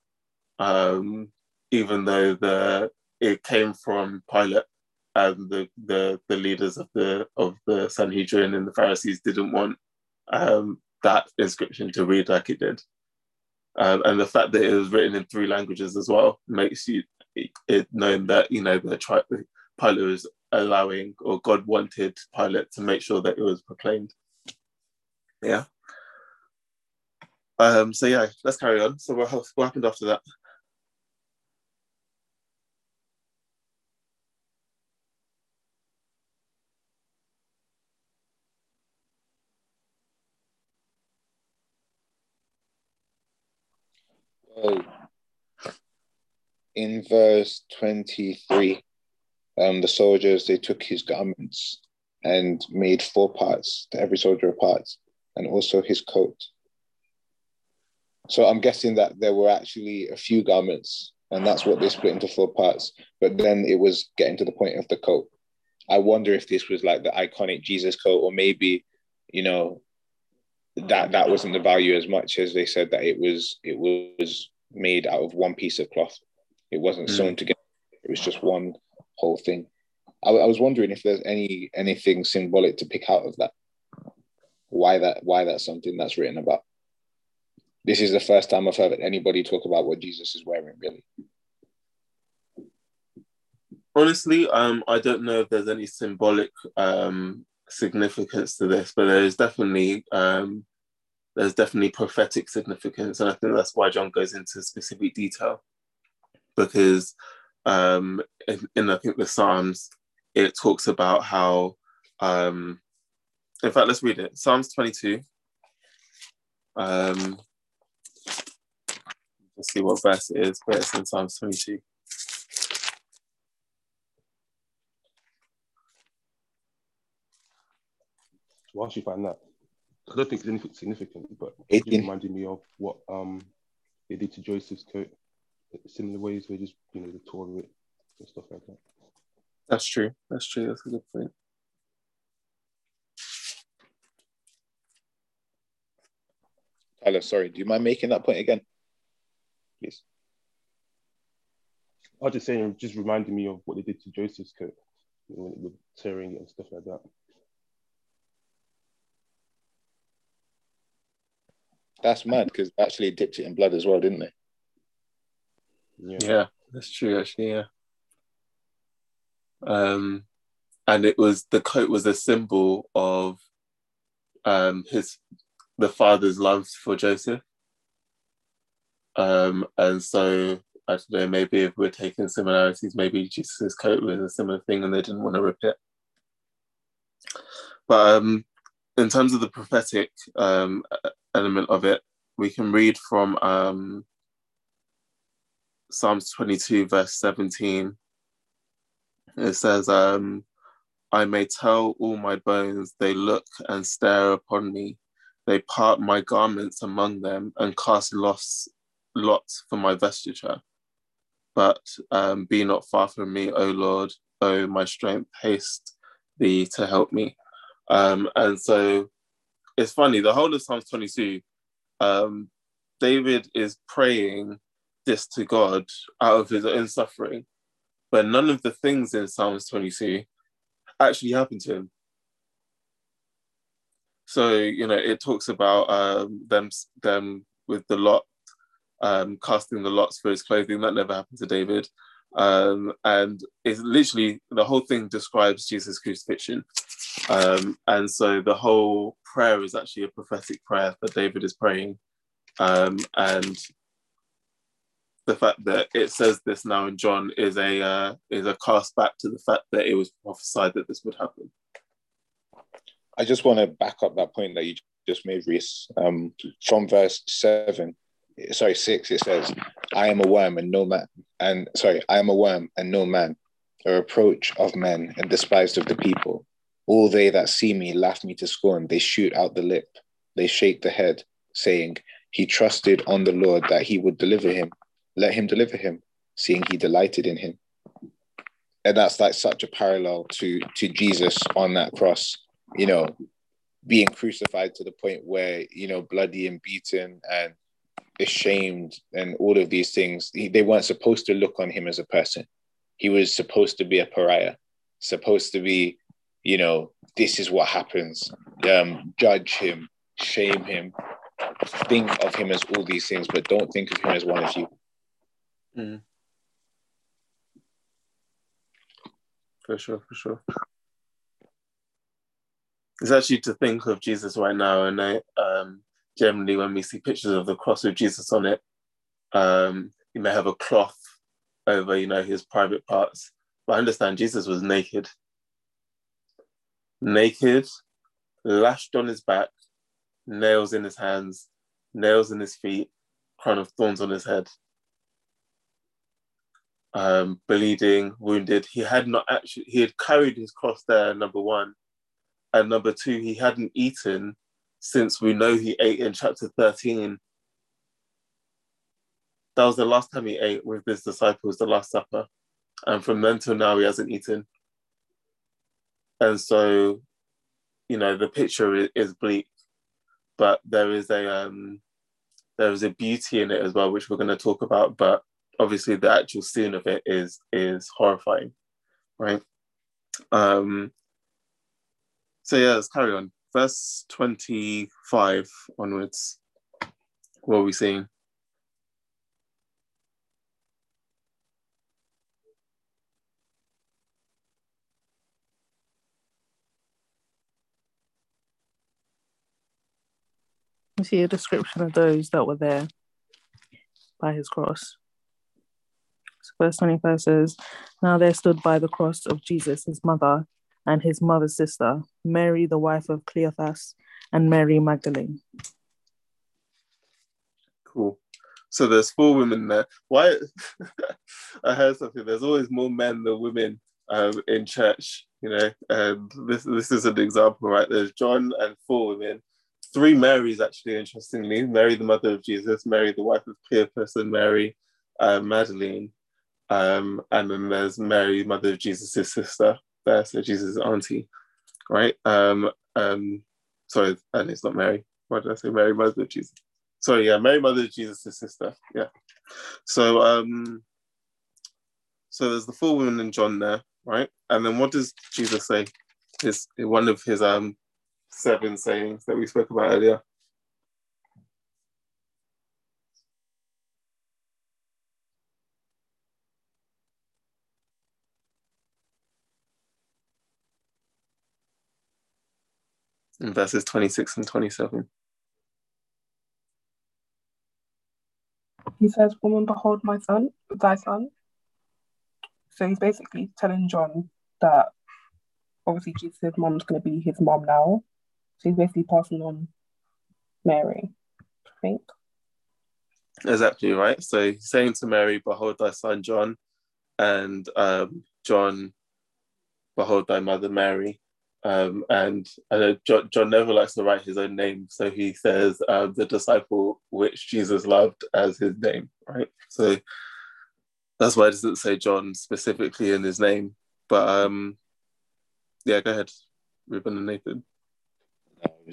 um, even though the it came from Pilate and the, the the leaders of the of the Sanhedrin and the Pharisees didn't want um, that inscription to read like it did. Um, and the fact that it was written in three languages as well makes you it known that you know the tri- Pilate was allowing or God wanted Pilate to make sure that it was proclaimed. Yeah. Um, so yeah, let's carry on. So what, what happened after that?
In verse 23, um, the soldiers they took his garments and made four parts to every soldier a part, and also his coat. So I'm guessing that there were actually a few garments, and that's what they split into four parts. But then it was getting to the point of the coat. I wonder if this was like the iconic Jesus coat, or maybe, you know, that that wasn't the value as much as they said that it was. It was made out of one piece of cloth. It wasn't
Mm.
sewn together. It was just one whole thing. I, I was wondering if there's any anything symbolic to pick out of that. Why that? Why that's something that's written about. This is the first time I've heard anybody talk about what Jesus is wearing. Really,
Honestly, um, I don't know if there's any symbolic um, significance to this, but there is definitely um, there's definitely prophetic significance, and I think that's why John goes into specific detail because um, in, in I think the Psalms it talks about how. Um, in fact, let's read it. Psalms 22. Um, let's see what verse it is, but it's in Psalms 22.
Whilst you find that, I don't think it's anything significant, but it reminded me of what um they did to Joseph's coat. Similar ways, they just you know they tore it and stuff like that.
That's true. That's true. That's a good point.
Tyler, sorry, do you mind making that point again, please?
I was just saying, it just reminded me of what they did to Joseph's coat you know, with tearing it and stuff like that.
That's mad because actually dipped it in blood as well, didn't they?
Yeah.
Yeah, that's true. Actually, yeah. Um, and it was the coat was a symbol of um his the father's love for Joseph. Um, and so I don't know, maybe if we're taking similarities, maybe Jesus' coat was a similar thing and they didn't want to rip it. But um, in terms of the prophetic um, element of it, we can read from um, Psalms 22, verse 17. It says, um, I may tell all my bones, they look and stare upon me. They part my garments among them and cast lots, lots for my vestiture. But um, be not far from me, O Lord, O my strength, haste thee to help me. Um, and so it's funny, the whole of Psalms 22, um, David is praying this to God out of his own suffering, but none of the things in Psalms 22 actually happened to him. So, you know, it talks about um, them, them with the lot, um, casting the lots for his clothing. That never happened to David. Um, and it's literally the whole thing describes Jesus' crucifixion. Um, and so the whole prayer is actually a prophetic prayer that David is praying. Um, and the fact that it says this now in John is a uh, is a cast back to the fact that it was prophesied that this would happen.
I just want to back up that point that you just made, Reese. Um, from verse seven, sorry, six, it says, I am a worm and no man, and sorry, I am a worm and no man, a reproach of men and despised of the people. All they that see me laugh me to scorn. They shoot out the lip, they shake the head, saying, He trusted on the Lord that he would deliver him. Let him deliver him, seeing he delighted in him. And that's like such a parallel to to Jesus on that cross, you know, being crucified to the point where, you know, bloody and beaten and ashamed and all of these things. He, they weren't supposed to look on him as a person. He was supposed to be a pariah, supposed to be, you know, this is what happens. Um, judge him, shame him, think of him as all these things, but don't think of him as one of you.
Mm. For sure, for sure. It's actually to think of Jesus right now, and I um, generally when we see pictures of the cross with Jesus on it, um, you may have a cloth over, you know, his private parts. But I understand Jesus was naked, naked, lashed on his back, nails in his hands, nails in his feet, crown of thorns on his head, um, bleeding, wounded. He had not actually, he had carried his cross there, number one. And number two, he hadn't eaten since we know he ate in chapter 13. That was the last time he ate with his disciples, the Last Supper. And from then till now, he hasn't eaten. And so, you know, the picture is bleak, but there is a um, there is a beauty in it as well, which we're going to talk about. But obviously, the actual scene of it is is horrifying, right? Um, so yeah, let's carry on verse 25 onwards, what are we seeing?
We see a description of those that were there by his cross. Verse 25 says, Now there stood by the cross of Jesus his mother and his mother's sister, Mary, the wife of Cleophas, and Mary Magdalene.
Cool. So there's four women there. Why? <laughs> I heard something. There's always more men than women um, in church. You know, this this is an example, right? There's John and four women. Three Marys, actually, interestingly. Mary, the mother of Jesus, Mary, the wife of Cleophas, and Mary uh, Magdalene. Um, and then there's Mary, mother of Jesus' sister there, so Jesus' auntie, right? Um, um, sorry, and it's not Mary. Why did I say Mary, mother of Jesus? Sorry, yeah, Mary, mother of Jesus' sister. Yeah. So, um, so there's the four women in John there, right? And then what does Jesus say? His one of his um seven sayings that we spoke about earlier. In verses 26 and 27.
He says, Woman, behold my son, thy son. So he's basically telling John that obviously Jesus' mom's going to be his mom now. So he's basically passing on Mary, I think.
Exactly right. So he's saying to Mary, Behold thy son John, and um, John, Behold thy mother Mary. Um, and know John, John, never likes to write his own name, so he says uh, the disciple which Jesus loved as his name, right? So that's why it doesn't say John specifically in his name. But um, yeah, go ahead, Ruben and Nathan.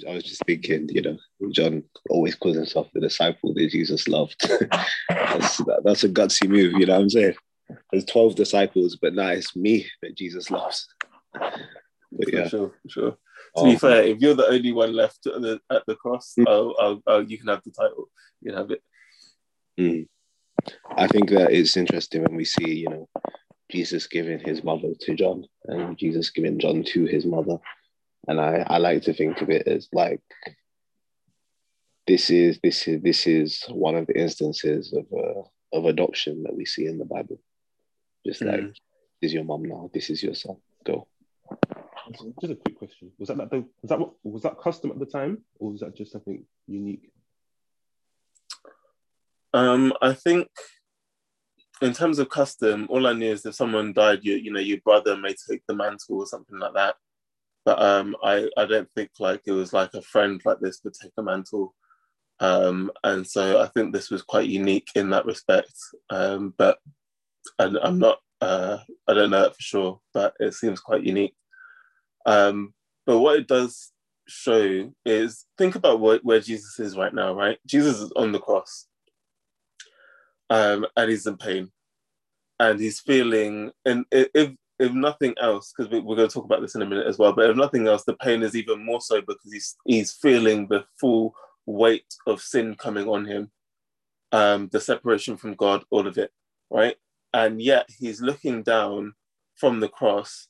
I was just thinking, you know, John always calls himself the disciple that Jesus loved. <laughs> that's, that, that's a gutsy move, you know what I'm saying? There's 12 disciples, but now it's me that Jesus loves.
But yeah. For sure, for sure. To oh. be fair, if you're the only one left at the, at the cross, mm. I'll, I'll, I'll, you can have the title. You can have it.
Mm. I think that it's interesting when we see, you know, Jesus giving his mother to John and Jesus giving John to his mother. And I, I like to think of it as like this is this is this is one of the instances of uh, of adoption that we see in the Bible. Just like, mm. this is your mom now, this is your son. Go.
Just a quick question: Was that that the, was that what was that custom at the time, or was that just something unique?
Um, I think in terms of custom, all I knew is if someone died, you you know, your brother may take the mantle or something like that. But um, I I don't think like it was like a friend like this would take a mantle. Um, and so I think this was quite unique in that respect. Um, but I, I'm not uh, I don't know for sure, but it seems quite unique. Um, but what it does show is think about what, where Jesus is right now, right? Jesus is on the cross um, and he's in pain. And he's feeling, and if, if nothing else, because we're going to talk about this in a minute as well, but if nothing else, the pain is even more so because he's, he's feeling the full weight of sin coming on him, um, the separation from God, all of it, right? And yet he's looking down from the cross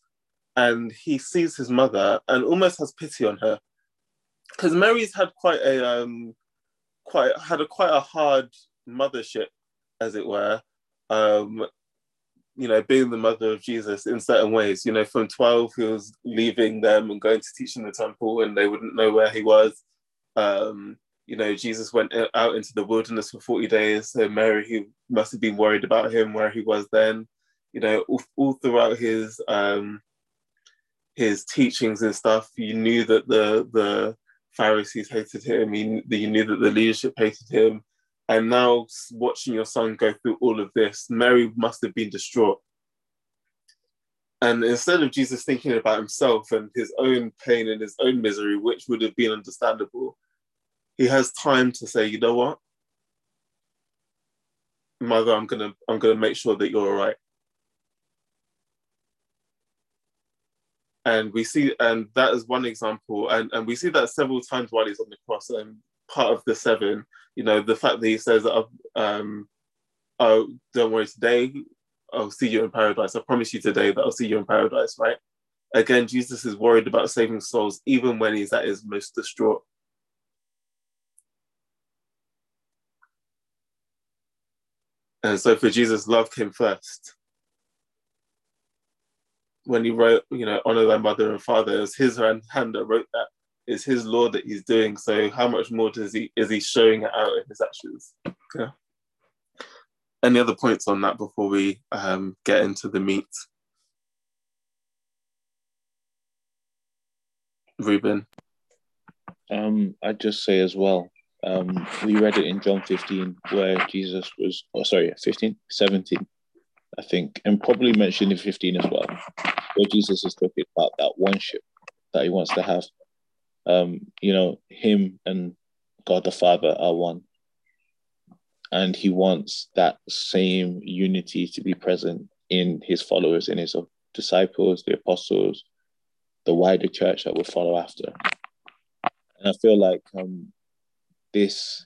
and he sees his mother and almost has pity on her. Because Mary's had quite a um quite had a quite a hard mothership, as it were. Um, you know, being the mother of Jesus in certain ways. You know, from 12, he was leaving them and going to teach in the temple, and they wouldn't know where he was. Um, you know, Jesus went out into the wilderness for 40 days. So Mary, he must have been worried about him where he was then. You know, all, all throughout his um, his teachings and stuff, you knew that the the Pharisees hated him. You, you knew that the leadership hated him. And now watching your son go through all of this, Mary must have been distraught. And instead of Jesus thinking about himself and his own pain and his own misery, which would have been understandable, he has time to say, you know what? Mother, I'm gonna I'm gonna make sure that you're all right. And we see, and that is one example, and, and we see that several times while he's on the cross. And part of the seven, you know, the fact that he says, um, "Oh, don't worry, today I'll see you in paradise. I promise you today that I'll see you in paradise." Right? Again, Jesus is worried about saving souls, even when he's at his most distraught. And so for Jesus, love came first. When he wrote, you know, honor thy mother and father, it his hand that wrote that. It's his law that he's doing. So how much more does he is he showing it out in his actions? Yeah. Any other points on that before we um, get into the meat? Ruben.
Um, I'd just say as well, um, we read it in John 15 where Jesus was, oh, sorry, 15, 17, I think, and probably mentioned in 15 as well, where Jesus is talking about that one ship that he wants to have. Um, you know, him and God the Father are one. And he wants that same unity to be present in his followers, in his disciples, the apostles, the wider church that will follow after. And I feel like um, this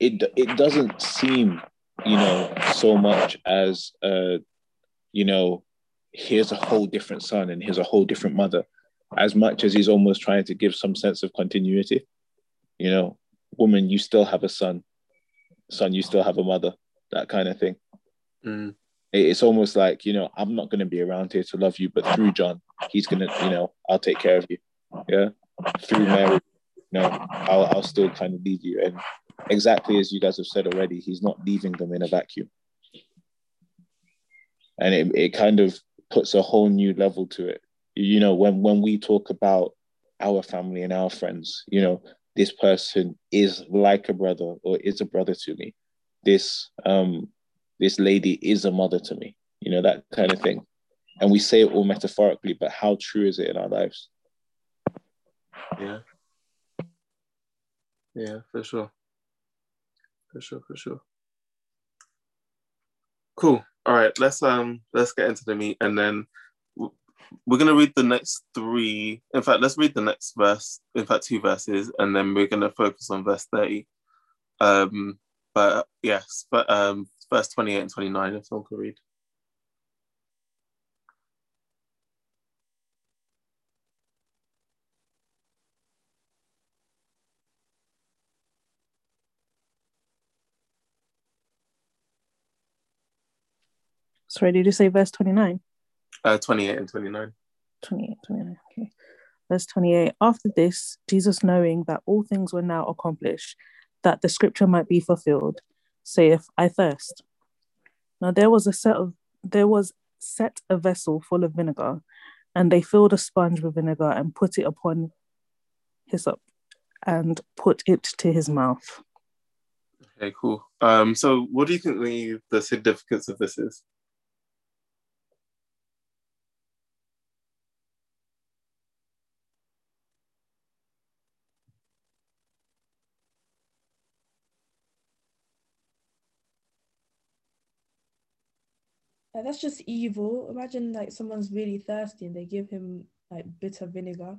it it doesn't seem you know so much as uh you know here's a whole different son and here's a whole different mother. As much as he's almost trying to give some sense of continuity you know woman you still have a son. Son you still have a mother that kind of thing.
Mm.
it's almost like you know i'm not going to be around here to love you but through john he's going to you know i'll take care of you. Yeah? Through mary no, I'll, I'll still kind of leave you. And exactly as you guys have said already, he's not leaving them in a vacuum. And it, it kind of puts a whole new level to it. You know, when, when we talk about our family and our friends, you know, this person is like a brother or is a brother to me. This um this lady is a mother to me, you know, that kind of thing. And we say it all metaphorically, but how true is it in our lives?
Yeah. Yeah, for sure. For sure, for sure. Cool. All right, let's um let's get into the meat and then we're gonna read the next three. In fact, let's read the next verse. In fact, two verses, and then we're gonna focus on verse thirty. Um, but yes, but um, verse twenty-eight and twenty-nine. If someone could read.
Sorry, did you say verse 29?
Uh, 28 and 29.
28, 29. Okay. Verse 28. After this, Jesus, knowing that all things were now accomplished, that the scripture might be fulfilled, saith, I thirst. Now there was a set of there was set a vessel full of vinegar, and they filled a sponge with vinegar and put it upon hyssop and put it to his mouth.
Okay, cool. Um, so what do you think the, the significance of this is?
Like, that's just evil. Imagine like someone's really thirsty and they give him like bitter vinegar.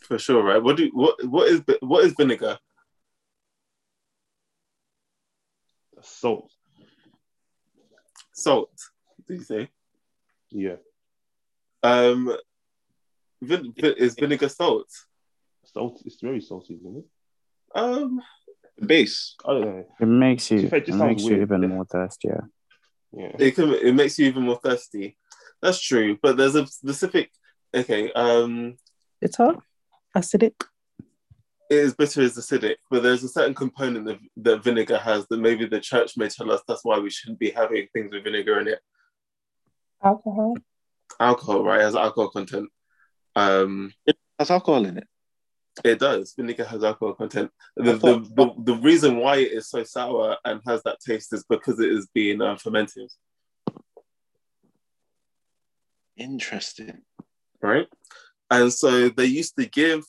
For sure, right? What do what what is what is vinegar?
Salt.
Salt. Do you say?
Yeah.
Um, vin- vi- is vinegar salt?
Salt. It's very salty, isn't it?
Um,
Base.
I don't know.
It makes you
To be fair, it
it
just sounds
makes you
weird.
even more thirsty.
Yeah.
it can it makes you even more thirsty. That's true, but there's a specific. Okay, um,
Bitter, acidic.
it is bitter as acidic, but there's a certain component that, that vinegar has that maybe the church may tell us that's why we shouldn't be having things with vinegar in it.
Alcohol.
Alcohol, right, has alcohol content. Um,
Has alcohol in it.
It does. Vinegar has alcohol content. The,
I
the, the, the reason why it is so sour and has that taste is because it is being uh, fermented,
Interesting.
right? And so they used to give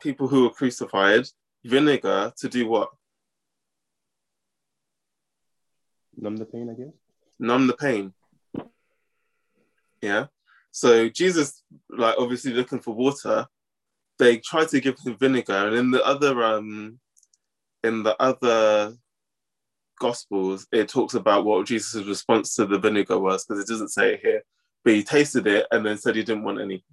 people who were crucified vinegar to do what?
Numb the pain, I guess.
numb the pain. Yeah. So Jesus, like obviously looking for water, they tried to give him vinegar, and in the other um in the other gospels, it talks about what Jesus' response to the vinegar was, because it doesn't say it here. But he tasted it and then said he didn't want any.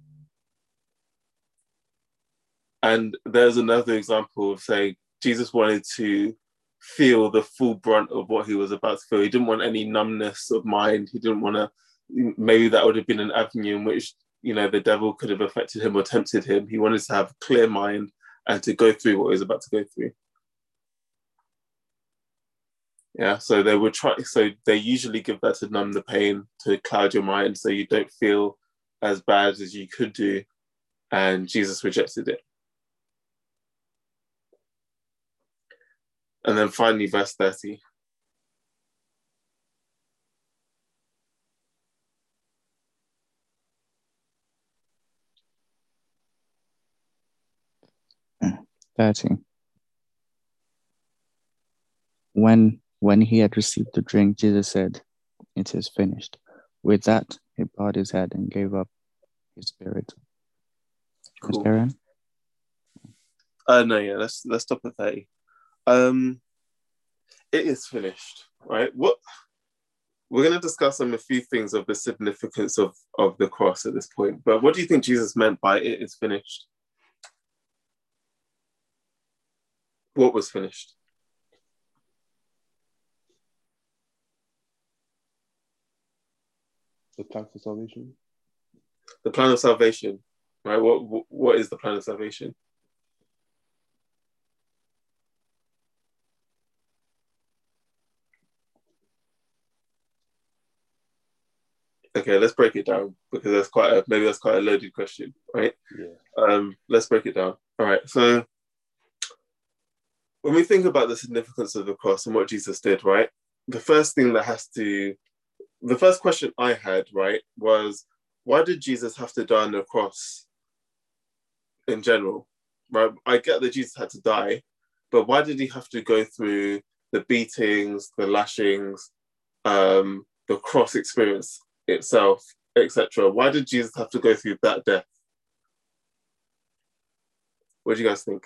And there's another example of saying Jesus wanted to feel the full brunt of what he was about to feel. He didn't want any numbness of mind. He didn't want to. Maybe that would have been an avenue in which you know the devil could have affected him or tempted him. He wanted to have a clear mind and to go through what he was about to go through. Yeah, so they would try. So they usually give that to numb the pain, to cloud your mind, so you don't feel as bad as you could do. And Jesus rejected it. And then finally, verse 30.
Thirty. When when he had received the drink, Jesus said, It is finished. With that, he bowed his head and gave up his spirit.
Cool.
carry on.
Uh, no, yeah, let's let's stop at 30. Um, it is finished, right? What we're going to discuss on a few things of the significance of of the cross at this point. But what do you think Jesus meant by it is finished? What was finished?
The plan for salvation.
The plan of salvation, right? What what- is the plan of salvation? Okay, let's break it down because that's quite a maybe that's quite a loaded question, right?
Yeah.
Um, let's break it down. All right. So when we think about the significance of the cross and what Jesus did, right? The first thing that has to the first question I had, right, was why did Jesus have to die on the cross in general? Right? I get that Jesus had to die, but why did he have to go through the beatings, the lashings, um, the cross experience itself, etc.? Why did Jesus have to go through that death? What do you guys think?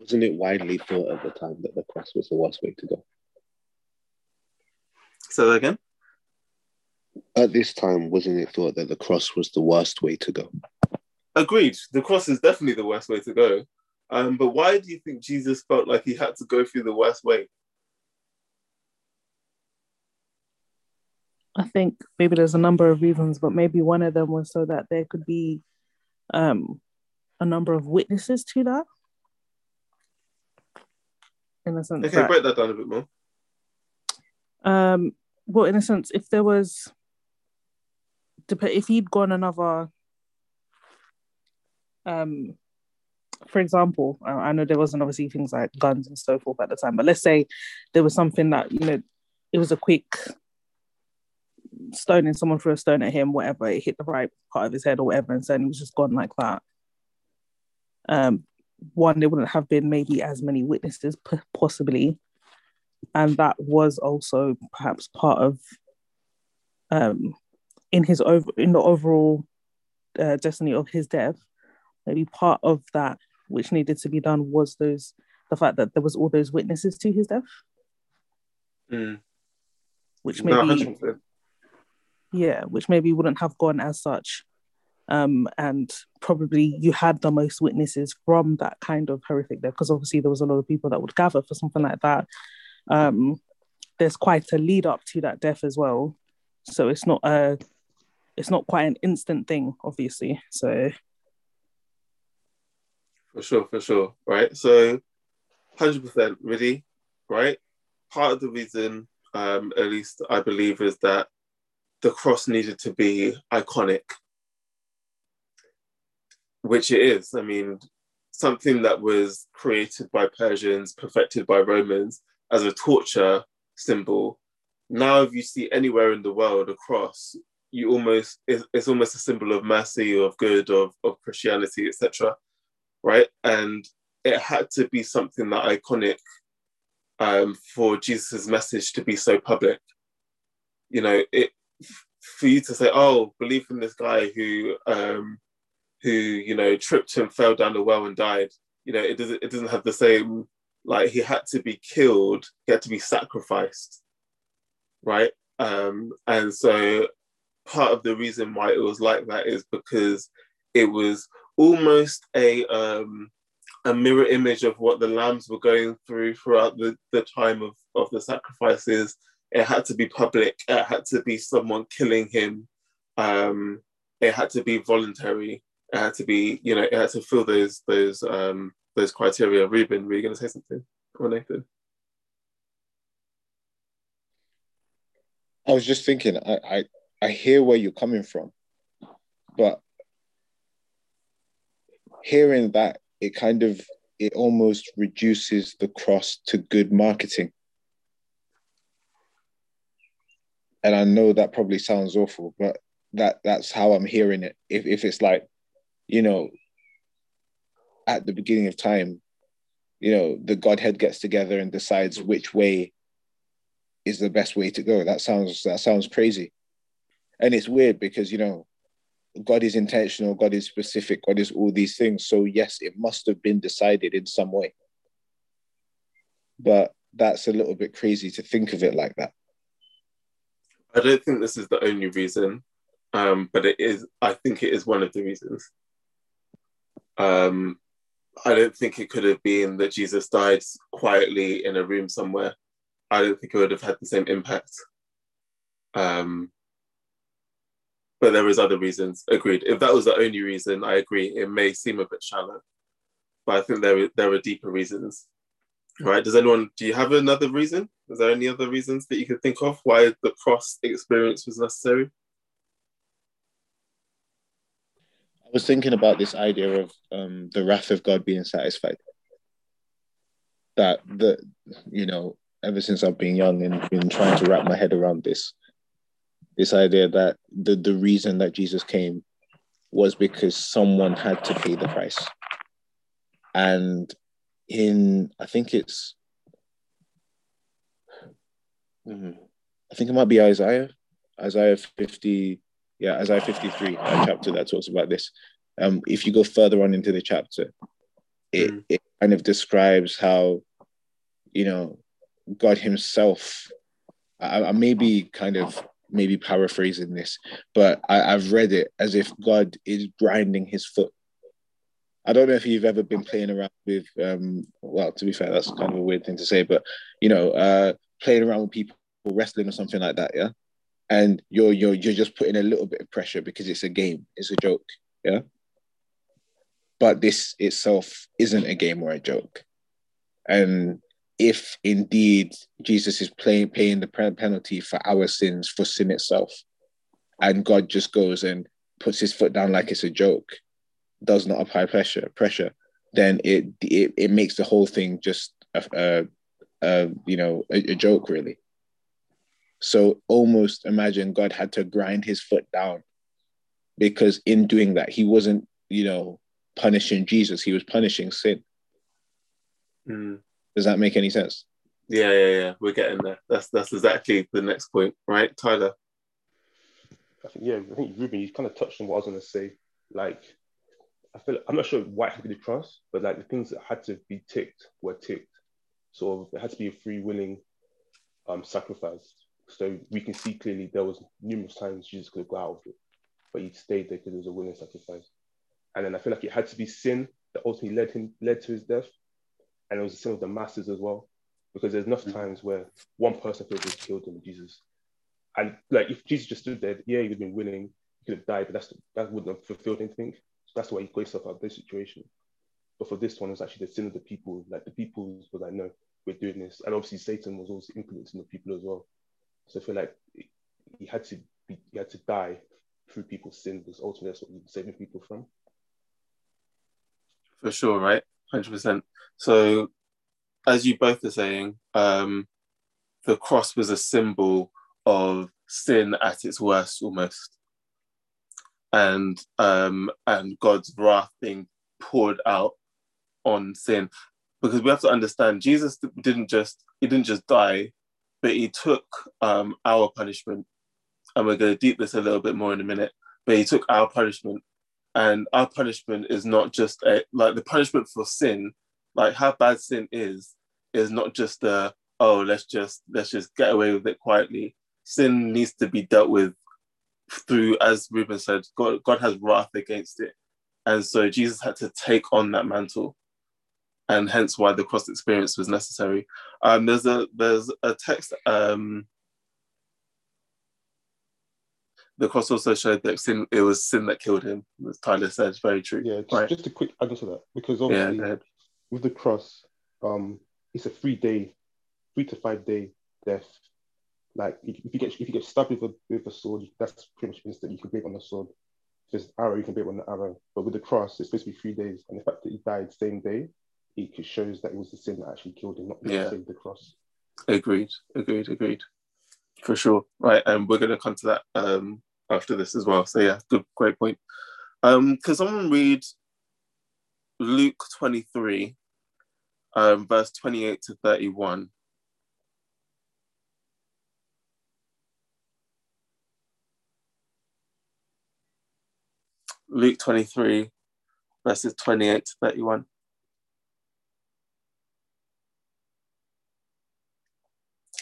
Wasn't it widely thought at the time that the cross was the worst way to go?
Say that again.
At this time, wasn't it thought that the cross was the worst way to go?
Agreed. The cross is definitely the worst way to go. Um, but why do you think Jesus felt like he had to go through the worst way?
I think maybe there's a number of reasons, but maybe one of them was so that there could be um, a number of witnesses to that. In a sense,
Okay,
that,
break that down a bit more.
um, well, in a sense, if there was, if he'd gone another, um, for example, I know there wasn't obviously things like guns and so forth at the time, but let's say there was something that you know, it was a quick stoning someone threw a stone at him, whatever, it hit the right part of his head or whatever, and so he was just gone like that. Um, one, there wouldn't have been maybe as many witnesses, p- possibly, and that was also perhaps part of, um, in his over in the overall uh, destiny of his death. Maybe part of that which needed to be done was those the fact that there was all those witnesses to his death,
Mm.
which maybe
100%.
yeah which maybe wouldn't have gone as such um and probably you had the most witnesses from that kind of horrific death because obviously there was a lot of people that would gather for something like that um there's quite a lead up to that death as well so it's not a it's not quite an instant thing obviously so
For sure, for sure. Right. So, 100% really, right? Part of the reason, um, at least I believe, is that the cross needed to be iconic, which it is. I mean, something that was created by Persians, perfected by Romans as a torture symbol. Now, if you see anywhere in the world a cross, you almost it's, it's almost a symbol of mercy, of good, of, of Christianity, etc right? And it had to be something that iconic um, for Jesus' message to be so public. You know, it for you to say, "Oh, believe in this guy who um, who you know tripped and fell down the well and died." You know, it doesn't it doesn't have the same like he had to be killed, he had to be sacrificed, right? Um, and so part of the reason why it was like that is because it was almost a um, a mirror image of what the lambs were going through throughout the, the time of, of the sacrifices. It had to be public. It had to be someone killing him. Um, it had to be voluntary. It had to be, you know, it had to fill those those um, those criteria. Ruben, were you going to say something? Or Nathan?
I was just thinking, I, I, I hear where you're coming from, but hearing that, it kind of, it almost reduces the cross to good marketing. And I know that probably sounds awful, but that that's how I'm hearing it. If if it's like, you know, at the beginning of time, you know, the Godhead gets together and decides which way is the best way to go. That sounds that sounds crazy. And it's weird because you know, God is intentional, God is specific, God is all these things. So yes, it must have been decided in some way. But that's a little bit crazy to think of it like that.
I don't think this is the only reason, um, but it is. I think it is one of the reasons. Um, I don't think it could have been that Jesus died quietly in a room somewhere. I don't think it would have had the same impact. Um, but there is other reasons. Agreed. If that was the only reason, I agree. It may seem a bit shallow, but I think there there are deeper reasons. Right? Does anyone? Do you have another reason? Is there any other reasons that you could think of why the cross experience was necessary?
I was thinking about this idea of um, the wrath of God being satisfied. That the you know, ever since I've been young and been trying to wrap my head around this, this idea that the the reason that Jesus came was because someone had to pay the price. And in I think it's hmm, I think it might be Isaiah, Isaiah 50, yeah, Isaiah 53, a chapter that talks about this. Um, if you go further on into the chapter, it,
Mm.
it kind of describes how, you know, God Himself. I, I may be kind of maybe paraphrasing this, but I, I've read it as if God is grinding His foot. I don't know if you've ever been playing around with, um, well, to be fair, that's kind of a weird thing to say, but you know, uh, playing around with people wrestling or something like that, yeah. And you're you're you're just putting a little bit of pressure because it's a game, it's a joke, yeah. But this itself isn't a game or a joke, and if indeed Jesus is playing paying the penalty for our sins for sin itself, and God just goes and puts his foot down like it's a joke, does not apply pressure pressure, then it it, it makes the whole thing just a, a, a you know a, a joke really. So almost imagine God had to grind his foot down because in doing that he wasn't you know punishing Jesus, he was punishing sin.
Mm.
Does that make any sense?
Yeah, yeah, yeah. We're getting there. That's that's exactly the next point, right, Tyler?
I think yeah, I think Ruben, you kind of touched on what I was gonna say. Like, I feel I'm not sure why it had to be the cross, but like the things that had to be ticked were ticked. So it had to be a free willing um, sacrifice. So we can see clearly there was numerous times Jesus could have got out of it, but he stayed there because it was a willing sacrifice. And then I feel like it had to be sin that ultimately led him led to his death, and it was the sin of the masses as well, because there's enough mm. times where one person could have just killed him, Jesus. And like if Jesus just stood there, yeah, he would have been willing, he could have died, but that's that wouldn't have fulfilled anything. So that's why he got himself out of this situation. But for this one, it's actually the sin of the people. Like the people was like, no, we're doing this. And obviously Satan was also influencing the people as well. So I feel like he had to be he had to die through people's sin because ultimately that's what he's saving people from.
For sure, right? Hundred percent. So as you both are saying, um, the cross was a symbol of sin at its worst almost. And um, and God's wrath being poured out on sin. Because we have to understand Jesus didn't just he didn't just die, but he took um, our punishment. And we're going to deep this a little bit more in a minute. But he took our punishment, and our punishment is not just a, like the punishment for sin, like how bad sin is, is not just a oh let's just let's just get away with it quietly. Sin needs to be dealt with through, as Ruben said, God God has wrath against it, and so Jesus had to take on that mantle and hence why the cross experience was necessary. Um, there's a there's a text. Um, the cross also showed that sin it was sin that killed him. As Tyler said, it's very true.
Yeah, just,
right.
just a quick add to that because obviously
Yeah,
with the cross, um, it's a three day, three to five day death. Like if you get if you get stabbed with a with a sword, that's pretty much instant. You can break on the sword. If it's arrow, you can break on the arrow. But with the cross, it's supposed to be three days, and the fact that he died same day, it shows that it was the sin that actually killed him, not
Yeah.
necessarily the cross.
Agreed, agreed, agreed. For sure. Right. And we're going to come to that um, after this as well. So, yeah, good, great point. Um, Can someone read Luke 23, um, verse 28 to 31? Luke 23, verses 28 to 31.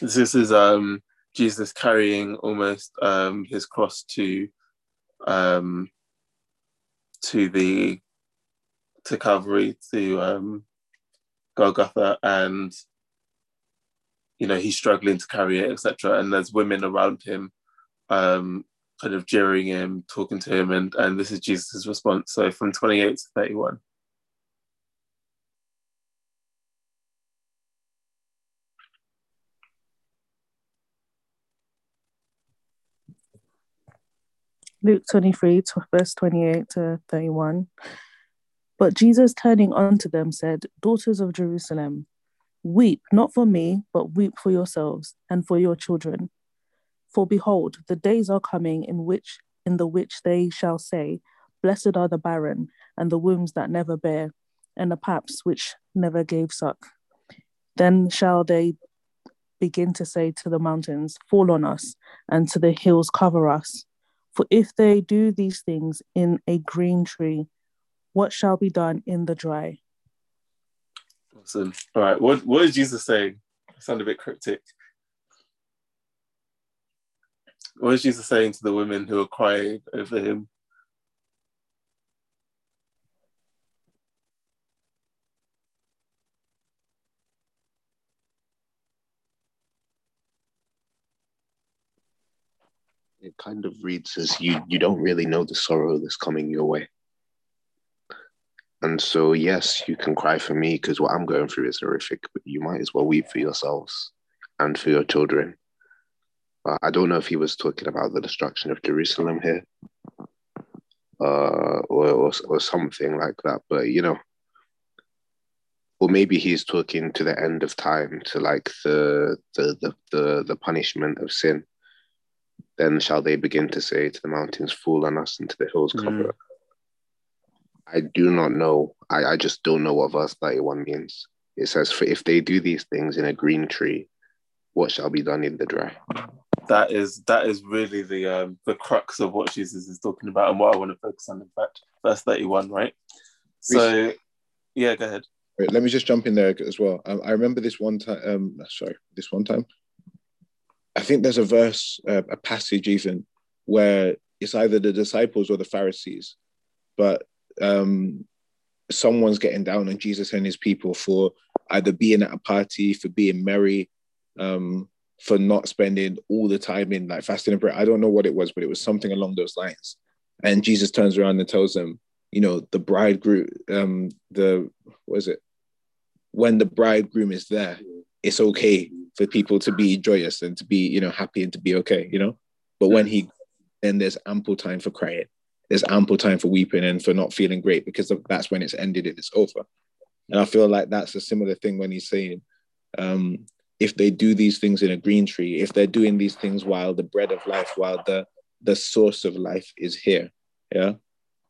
This is um, Jesus carrying almost um, his cross to um, to the to Calvary to um, Golgotha, and you know he's struggling to carry it, etc. And there's women around him, um, kind of jeering him, talking to him, and and this is Jesus' response. So from 28 to 31.
Luke 23, verse 28 to 31. But Jesus turning unto them said, Daughters of Jerusalem, weep not for me, but weep for yourselves and for your children. For behold, the days are coming in which in the which they shall say, Blessed are the barren, and the wombs that never bear, and the paps which never gave suck. Then shall they begin to say to the mountains, Fall on us, and to the hills, Cover us. For if they do these things in a green tree, what shall be done in the dry?
Awesome. All right. What what is Jesus saying? Sound a bit cryptic. What is Jesus saying to the women who are crying over him?
Kind of reads as you you don't really know the sorrow that's coming your way. And so, yes, you can cry for me because what I'm going through is horrific, but you might as well weep for yourselves and for your children. But I don't know if he was talking about the destruction of Jerusalem here uh, or, or, or something like that. But, you know, or maybe he's talking to the end of time, to like the the the the, the punishment of sin. Then shall they begin to say to the mountains, "Fall on us," and to the hills, cover
Mm.
I do not know. I, I just don't know what verse 31 means. It says, For if they do these things in a green tree, what shall be done in the dry?
That is that is really the um, the crux of what Jesus is talking about and what I want to focus on. In fact, verse thirty-one, right? So, yeah, go ahead.
Wait, let me just jump in there as well. Um, I remember this one time. Um, sorry, this one time. I think there's a verse, uh, a passage even, where it's either the disciples or the Pharisees, but um, someone's getting down on Jesus and his people for either being at a party, for being merry, um, for not spending all the time in like fasting and prayer. I don't know what it was, but it was something along those lines. And Jesus turns around and tells them, you know, the bridegroom, um, the what is it? When the bridegroom is there, it's okay for people to be joyous and to be, you know, happy and to be okay, you know. But when he then there's ample time for crying. There's ample time for weeping and for not feeling great because that's when it's ended and it's over. And I feel like that's a similar thing when he's saying, um, if they do these things in a green tree, if they're doing these things while the bread of life, while the the source of life is here, yeah,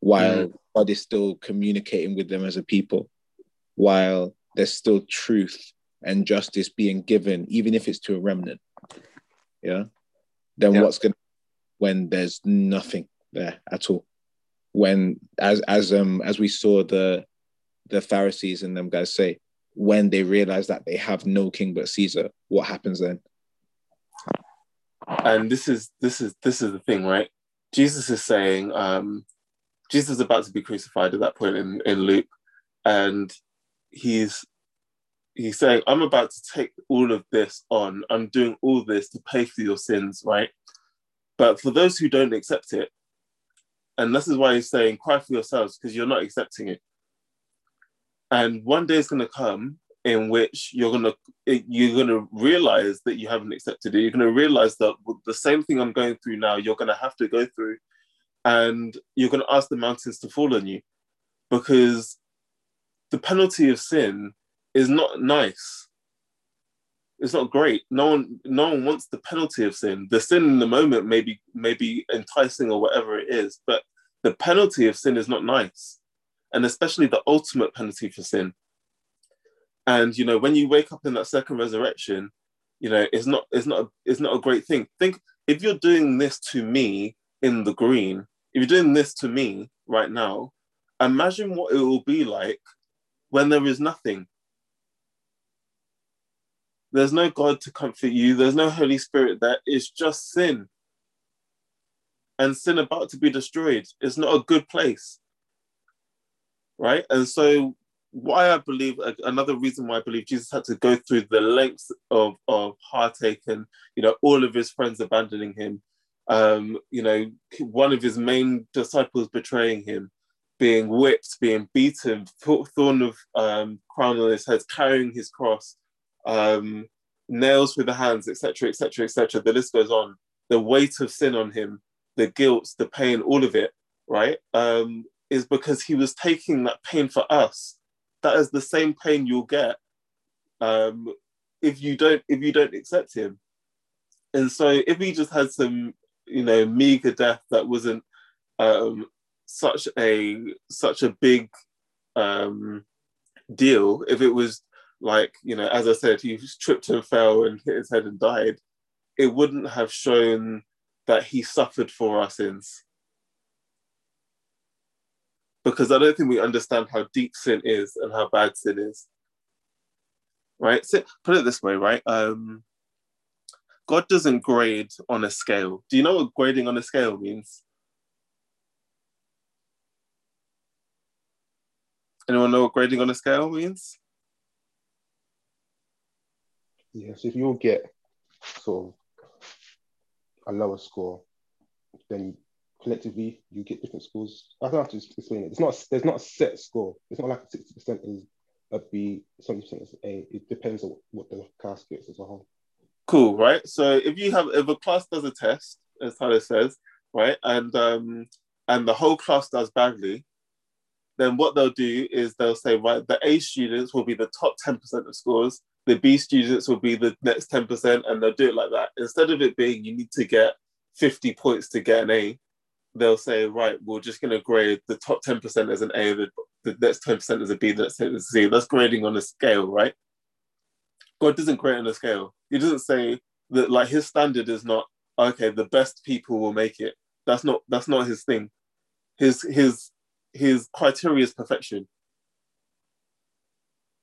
while God is still communicating with them as a people, while there's still truth and justice being given, even if it's to a remnant, yeah, then
Yeah.
what's gonna when there's nothing there at all? When as as um as we saw the the Pharisees and them guys say, when they realize that they have no king but Caesar, what happens then?
and this is this is this is the thing right jesus is saying um jesus is about to be crucified at that point in in luke and he's he's saying i'm about to take all of this on. I'm doing all this to pay for your sins right? But for those who don't accept it and this is why he's saying cry for yourselves because you're not accepting it and one day is going to come in which you're gonna you're gonna realize that you haven't accepted it. You're gonna realize that the same thing I'm going through now, you're gonna have to go through, and you're gonna ask the mountains to fall on you, because the penalty of sin is not nice. It's not great. No one, no one wants the penalty of sin. The sin in the moment may be, may be enticing or whatever it is, but the penalty of sin is not nice, and especially the ultimate penalty for sin. And you know, when you wake up in that second resurrection, you know, it's not, it's not, it's not a great thing. Think if you're doing this to me in the green, if you're doing this to me right now, imagine what it will be like when there is nothing. There's no God to comfort you. There's no Holy Spirit. That is just sin. And sin about to be destroyed. It's not a good place. Right? And so why I believe another reason why I believe Jesus had to go through the lengths of, of heartache and you know all of his friends abandoning him, um, you know one of his main disciples betraying him, being whipped, being beaten, thorn of um, crown on his head, carrying his cross, um, nails through the hands, etc., etc., etc. The list goes on. The weight of sin on him, the guilt, the pain, all of it, right, um, is because he was taking that pain for us that is the same pain you'll get um, if you don't if you don't accept him. And so if he just had some, you know, meager death that wasn't um, such a such a big um, deal, if it was like, you know, as I said, he tripped and fell and hit his head and died, it wouldn't have shown that he suffered for our sins because I don't think we understand how deep sin is and how bad sin is. Right? So put it this way, right? Um, God doesn't grade on a scale. Do you know what grading on a scale means? Anyone know what grading on a scale means?
Yes, if you'll get sort of a lower score, then collectively you get different scores. I don't have to explain it. It's not there's not a set score. It's not like sixty percent is a B, seventy percent is A. It depends on what the class gets as a whole.
Cool, right? So if you have if a class does a test, as Tyler says, right, and um and the whole class does badly, then what they'll do is they'll say, right, the A students will be the top 10% of scores, the B students will be the next 10%, and they'll do it like that. Instead of it being you need to get 50 points to get an A, they'll say, right, we're just going to grade the top 10% as an A, the, the next 10% as a B, the next 10% as a C. That's grading on a scale, right? God doesn't grade on a scale. He doesn't say that like his standard is not okay, the best people will make it. That's not that's not his thing. His his his criteria is perfection.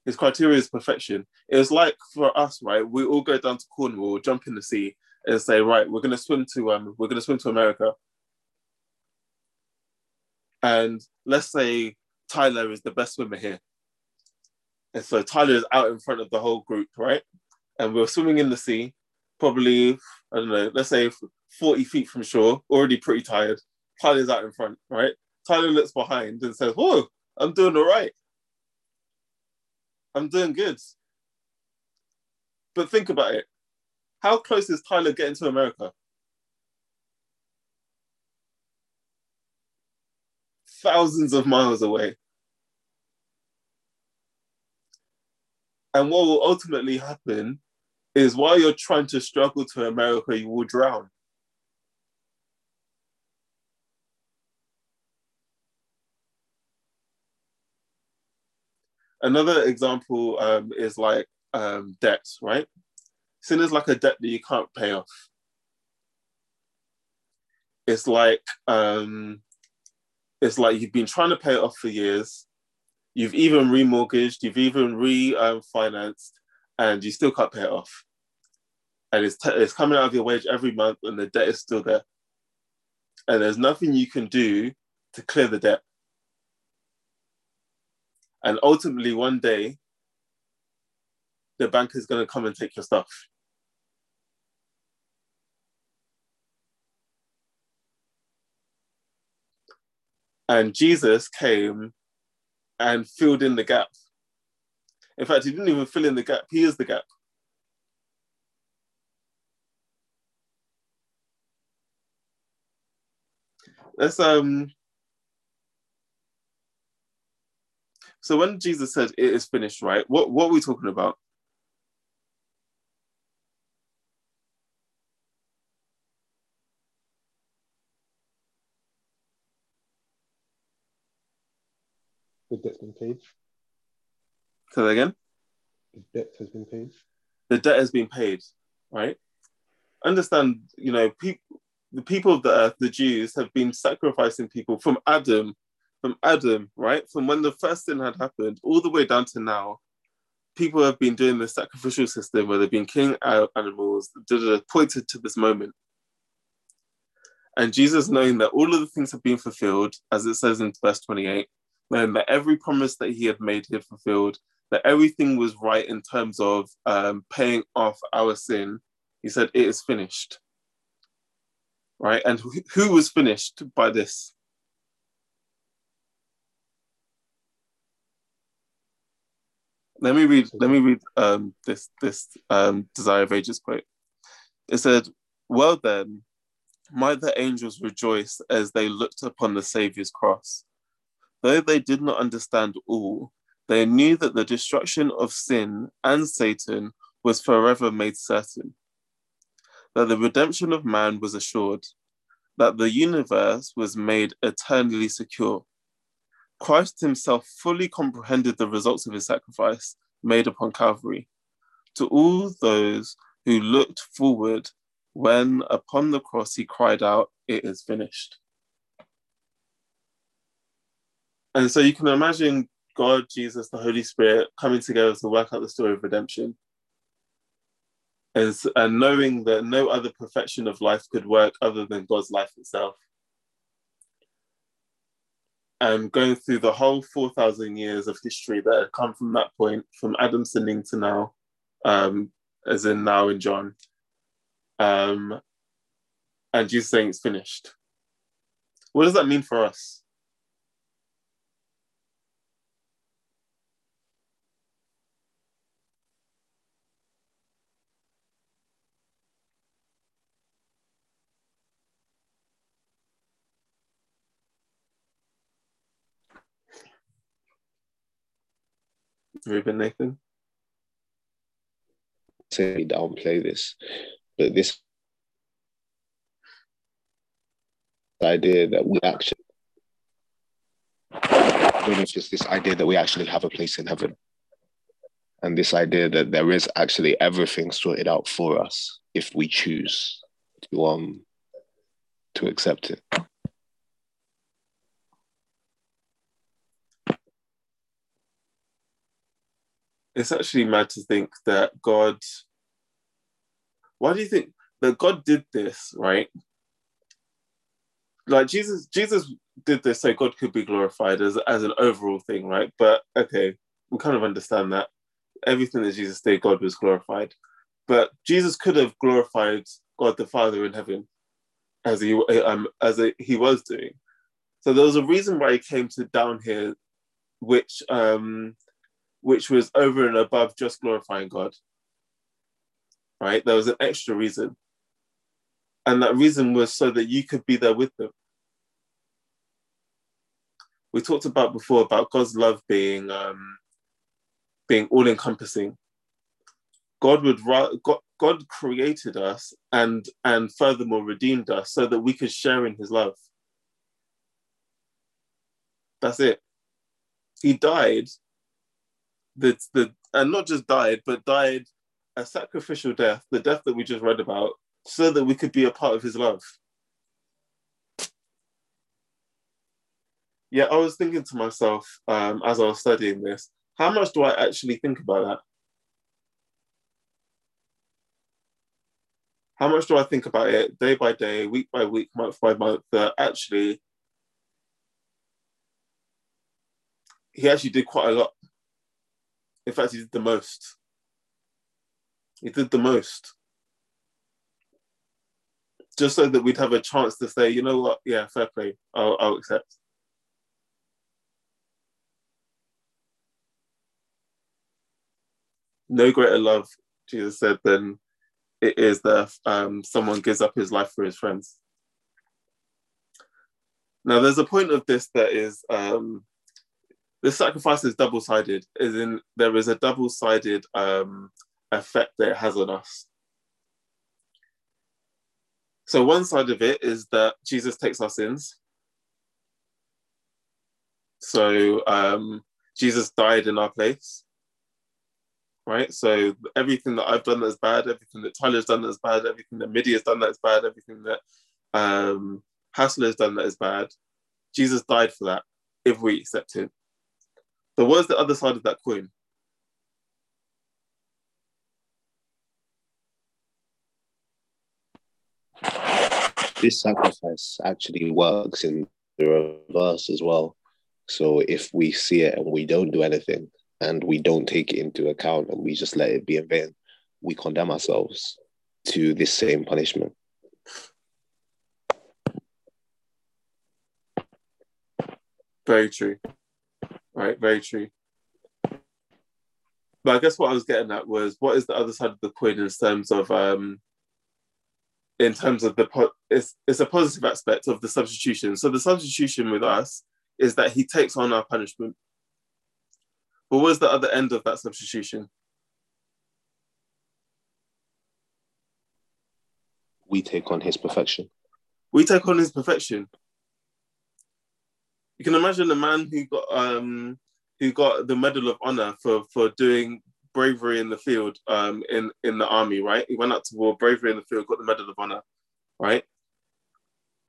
His criteria is perfection. It's like for us, right? We all go down to Cornwall, jump in the sea, and say, right, we're gonna swim to um, we're gonna swim to America. And let's say Tyler is the best swimmer here. And so Tyler is out in front of the whole group, right? And we're swimming in the sea, probably, I don't know, let's say 40 feet from shore, already pretty tired. Tyler's out in front, right? Tyler looks behind and says, Whoa, I'm doing all right. I'm doing good. But think about it. How close is Tyler getting to America? Thousands of miles away. And what will ultimately happen is while you're trying to struggle to America, you will drown. Another example um, is like um, debt, right? Sin is like a debt that you can't pay off. It's like um, it's like you've been trying to pay it off for years. You've even remortgaged, you've even refinanced, and you still can't pay it off. And it's, t- it's coming out of your wage every month, and the debt is still there. And there's nothing you can do to clear the debt. And ultimately, one day, the bank is going to come and take your stuff. And Jesus came and filled in the gap. In fact, he didn't even fill in the gap, he is the gap. Let's um So when Jesus said it is finished, right? What what are we talking about?
The debt's been paid.
Say that again.
The debt has been paid.
The debt has been paid, right? Understand, you know, people the people of the earth, the Jews, have been sacrificing people from Adam from Adam, right? From when the first sin had happened all the way down to now, people have been doing the sacrificial system where they've been killing animals, pointed to this moment. And Jesus, knowing that all of the things have been fulfilled, as it says in verse 28, knowing that every promise that he had made he had fulfilled, that everything was right in terms of um, paying off our sin, he said, It is finished. Right? And who was finished by this? Let me read let me read um, this this um, desire of ages quote. It said well then might the angels rejoice as they looked upon the saviour's cross. Though they did not understand all they knew that the destruction of sin and satan was forever made certain. That the redemption of man was assured. That the universe was made eternally secure Christ himself fully comprehended the results of his sacrifice made upon Calvary. To all those who looked forward when upon the cross he cried out, It is finished. And so you can imagine God, Jesus, the Holy Spirit coming together to work out the story of redemption. And knowing that no other perfection of life could work other than God's life itself and going through the whole 4,000 years of history that have come from that point, from Adam sinning to now, um, as in now in John. Um, and Jesus saying it's finished. What does that mean for us? Ruben Nathan?
Say downplay this, but this idea that we actually I don't know if it's this idea that we actually have a place in heaven. And this idea that there is actually everything sorted out for us if we choose to um to accept it.
It's actually mad to think that God why do you think that God did this, right? Like Jesus, Jesus did this so God could be glorified as, as an overall thing, right? But okay, we kind of understand that everything that Jesus did, God was glorified. But Jesus could have glorified God the Father in heaven, as he um as a, he was doing. So there was a reason why he came to down here, which um which was over and above just glorifying God. Right? There was an extra reason. And that reason was so that you could be there with them. We talked about before about God's love being um, being all encompassing. God would God, God created us and and furthermore redeemed us so that we could share in his love. That's it. He died the the and not just died, but died a sacrificial death, the death that we just read about, so that we could be a part of his love. Yeah, I was thinking to myself um, as I was studying this, how much do I actually think about that? How much do I think about it day by day, week by week, month by month, that actually he actually did quite a lot. In fact, he did the most. He did the most. Just so that we'd have a chance to say, you know what, yeah, fair play, I'll, I'll accept. No greater love, Jesus said, than it is that um, someone gives up his life for his friends. Now, there's a point of this that is um, this sacrifice is double sided, is in there is a double sided um, effect that it has on us. So, one side of it is that Jesus takes our sins. So, um, Jesus died in our place, right? So, everything that I've done that's bad, everything that Tyler's done that's bad, everything that Midi has done that's bad, everything that um, Hassler has done that is bad, Jesus died for that if we accept him. What is the other side of that coin?
This sacrifice actually works in the reverse as well. So if we see it and we don't do anything and we don't take it into account and we just let it be in vain, we condemn ourselves to this same punishment.
Very true. Right, very true. But I guess what I was getting at was what is the other side of the coin in terms of um in terms of the po- it's it's a positive aspect of the substitution. So the substitution with us is that he takes on our punishment. But what was the other end of that substitution?
We take on his perfection.
We take on his perfection. You can imagine a man who got um who got the Medal of Honor for for doing bravery in the field um in in the army, right? He went out to war, bravery in the field, got the Medal of Honor, right?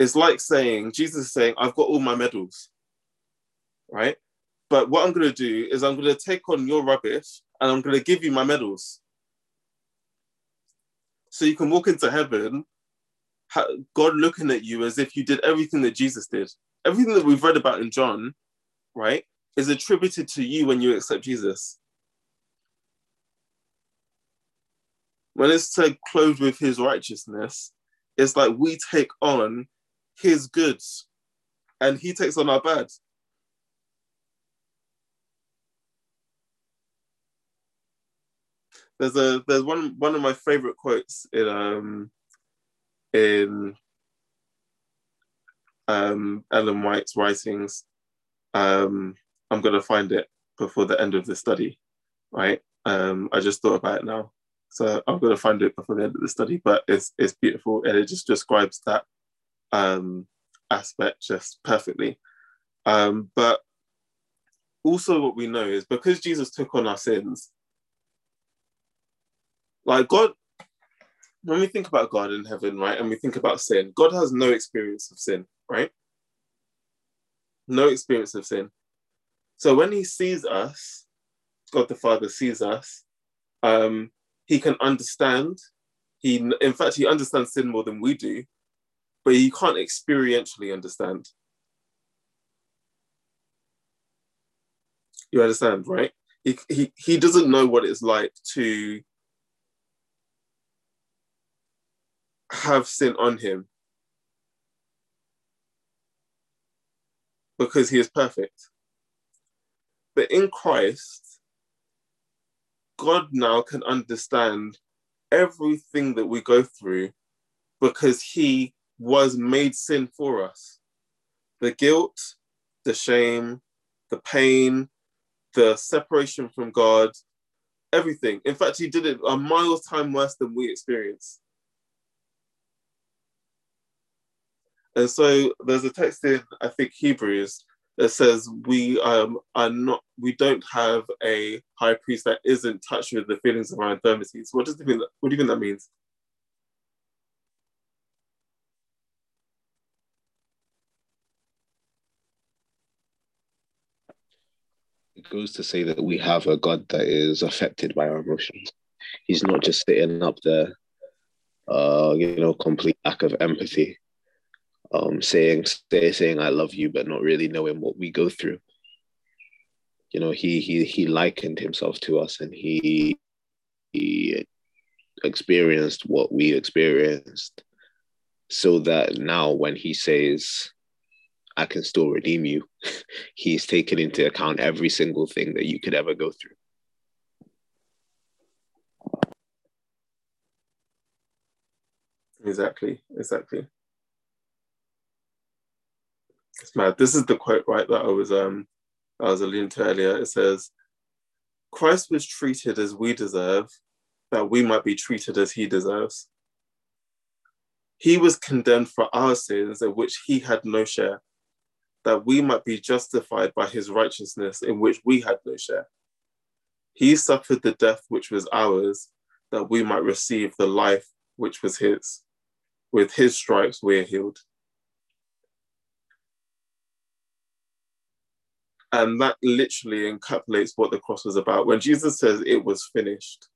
It's like saying Jesus is saying, "I've got all my medals," right? But what I'm going to do is I'm going to take on your rubbish and I'm going to give you my medals. So you can walk into heaven, God looking at you as if you did everything that Jesus did. Everything that we've read about in John, right, is attributed to you when you accept Jesus. When it's said clothed with his righteousness, it's like we take on his goods. and he takes on our bad. There's a there's one one of my favorite quotes in um in um Ellen White's writings. Um, I'm gonna find it before the end of the study, right? Um, I just thought about it now, so I'm gonna find it before the end of the study. But it's it's beautiful, and it just describes that um, aspect just perfectly. Um, but also, what we know is because Jesus took on our sins, like God, when we think about God in heaven, right, and we think about sin, God has no experience of sin, right? No experience of sin. So when he sees us, God the Father sees us, um, he can understand. He, in fact, he understands sin more than we do, but he can't experientially understand. You understand, right? He, he, he doesn't know what it's like to have sin on him because he is perfect. But in Christ, God now can understand everything that we go through because he was made sin for us. The guilt, the shame, the pain, the separation from God, everything. In fact, he did it a miles time worse than we experience. And so there's a text in, I think, Hebrews that says we um, are not, we don't have a high priest that isn't touched with the feelings of our infirmities. What does the mean? What do you think that means?
It goes to say that we have a God that is affected by our emotions. He's not just sitting up there, uh, you know, complete lack of empathy um, saying say, saying I love you, but not really knowing what we go through. You know, he he he likened himself to us, and he he experienced what we experienced, so that now when he says, "I can still redeem you," <laughs> he's taken into account every single thing that you could ever go through.
Exactly, exactly. It's mad. This is the quote, right, that I was um I was alluding to earlier. It says, Christ was treated as we deserve, that we might be treated as he deserves. He was condemned for our sins in which he had no share, that we might be justified by his righteousness in which we had no share. He suffered the death which was ours, that we might receive the life which was his. With his stripes we are healed. And that literally encapsulates what the cross was about. When Jesus says it was finished,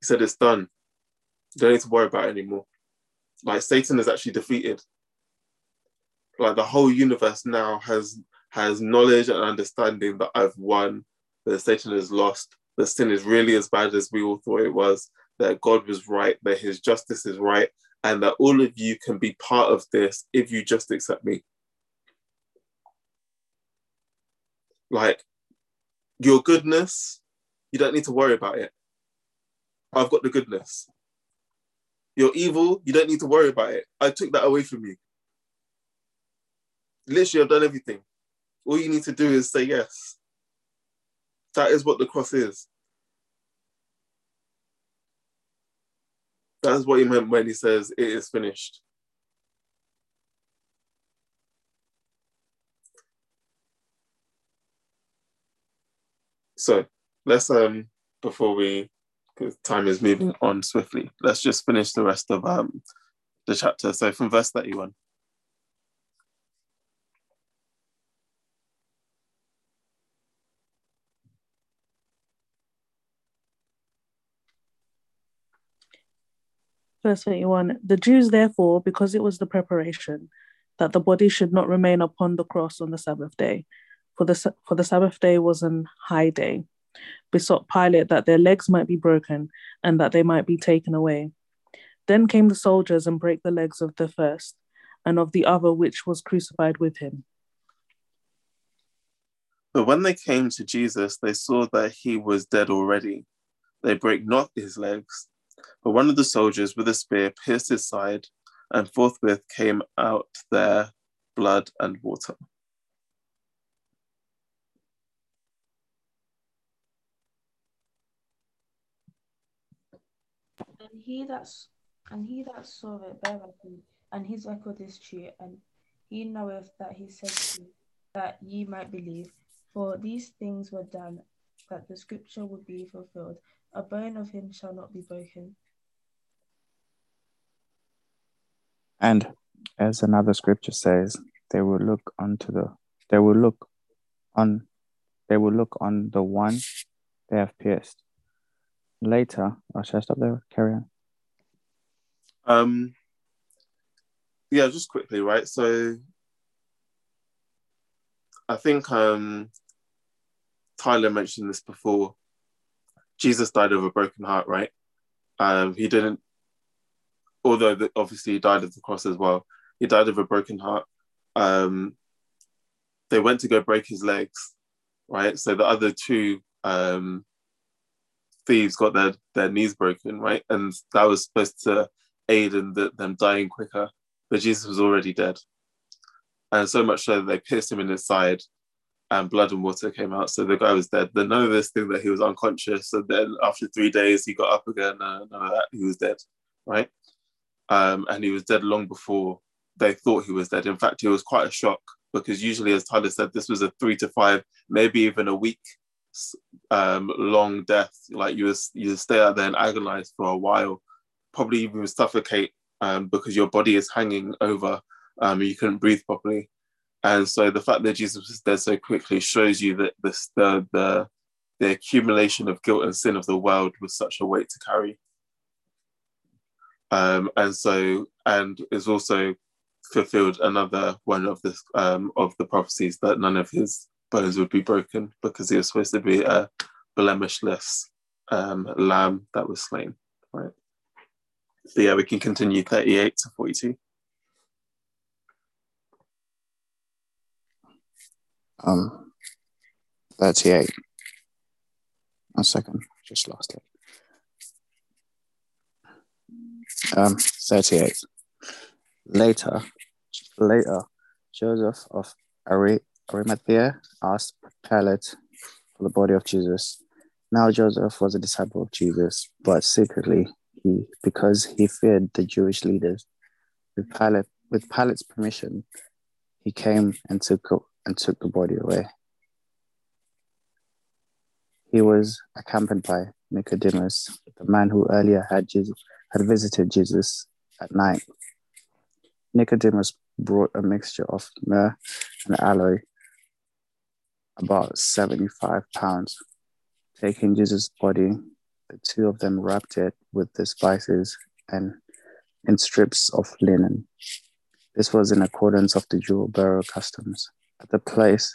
he said it's done. You don't need to worry about it anymore. Like Satan is actually defeated. Like the whole universe now has has knowledge and understanding that I've won, that Satan has lost, that sin is really as bad as we all thought it was, that God was right, that his justice is right, and that all of you can be part of this if you just accept me. Like your goodness, you don't need to worry about it. I've got the goodness. Your evil, you don't need to worry about it. I took that away from you. Literally, I've done everything. All you need to do is say yes. That is what the cross is. That is what he meant when he says it is finished. So let's um before we because time is moving on swiftly, let's just finish the rest of um the chapter. So from verse 31.
Verse 31 The Jews, therefore, because it was the preparation, that the body should not remain upon the cross on the Sabbath day, for the, for the Sabbath day was an high day, besought Pilate that their legs might be broken and that they might be taken away. Then came the soldiers and brake the legs of the first and of the other which was crucified with him.
But when they came to Jesus, they saw that he was dead already. They brake not his legs. But one of the soldiers with a spear pierced his side, and forthwith came out there blood and water.
And he that's and he that saw it bare record, and his record is true, and he knoweth that he said to you, that ye might believe. For these things were done, that the scripture would be fulfilled. A bone of him shall not be broken.
And as another scripture says, they will look unto the they will look on they will look on the one they have pierced. Later, oh, should I stop there? Carry on.
Um, yeah, just quickly, right? So I think um, Tyler mentioned this before. Jesus died of a broken heart, right? Um, he didn't, although the, obviously he died of the cross as well. He died of a broken heart. Um, they went to go break his legs, right? So the other two um, thieves got their, their knees broken, right? And that was supposed to aid in the, them dying quicker, but Jesus was already dead. And so much so that they pierced him in his side and blood and water came out. So the guy was dead. Then none of this thing that he was unconscious. And then after three days, he got up again. Uh, none of that. He was dead, right? Um, and he was dead long before they thought he was dead. In fact, it was quite a shock because usually, as Tyler said, this was a three to five, maybe even a week um, long death. Like you was you stay out there and agonize for a while, probably even suffocate um, because your body is hanging over. Um, you couldn't breathe properly, and so the fact that Jesus was dead so quickly shows you that this the the the accumulation of guilt and sin of the world was such a weight to carry. Um, and so, and is also fulfilled another one of the um, of the prophecies that none of his bones would be broken because he was supposed to be a blemishless um, lamb that was slain. Right. So yeah, we can continue 38 to 42.
Um, 38. One second, just lost it. Um, 38. Later, later, Joseph of Ari- Arimathea asked Pilate for the body of Jesus. Now Joseph was a disciple of Jesus, but secretly he, because he feared the Jewish leaders. With Pilate, with Pilate's permission, he came and took and took the body away. He was accompanied by Nicodemus, the man who earlier had Jesus, had visited Jesus at night. Nicodemus brought a mixture of myrrh and aloe, about 75 pounds. Taking Jesus' body, the two of them wrapped it with the spices and in strips of linen. This was in accordance of the Jew burial customs. At the place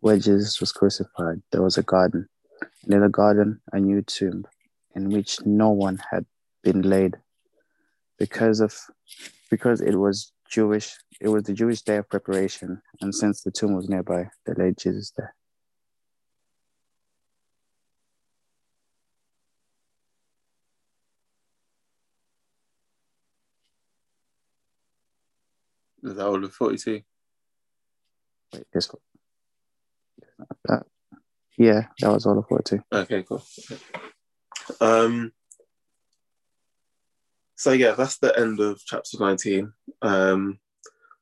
where Jesus was crucified, there was a garden, and in the garden a new tomb, in which no one had been laid, because of because it was Jewish. It was the Jewish day of preparation, and since the tomb was nearby, they laid Jesus there.
Is that all of 42?
Wait, this that, yeah, that was all of 42.
Okay, cool. Um, so yeah, that's the end of chapter 19. Um,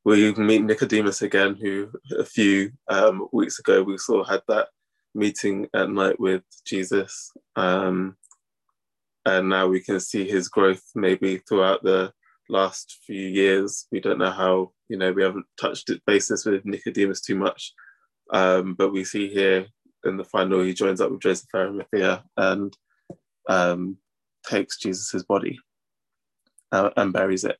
we meet Nicodemus again, who a few um, weeks ago we saw had that meeting at night with Jesus. Um, and now we can see his growth maybe throughout the last few years. We don't know how, you know, we haven't touched it basis with Nicodemus too much. Um, but we see here in the final, he joins up with Joseph Arimathea and um, takes Jesus's body uh, and buries it.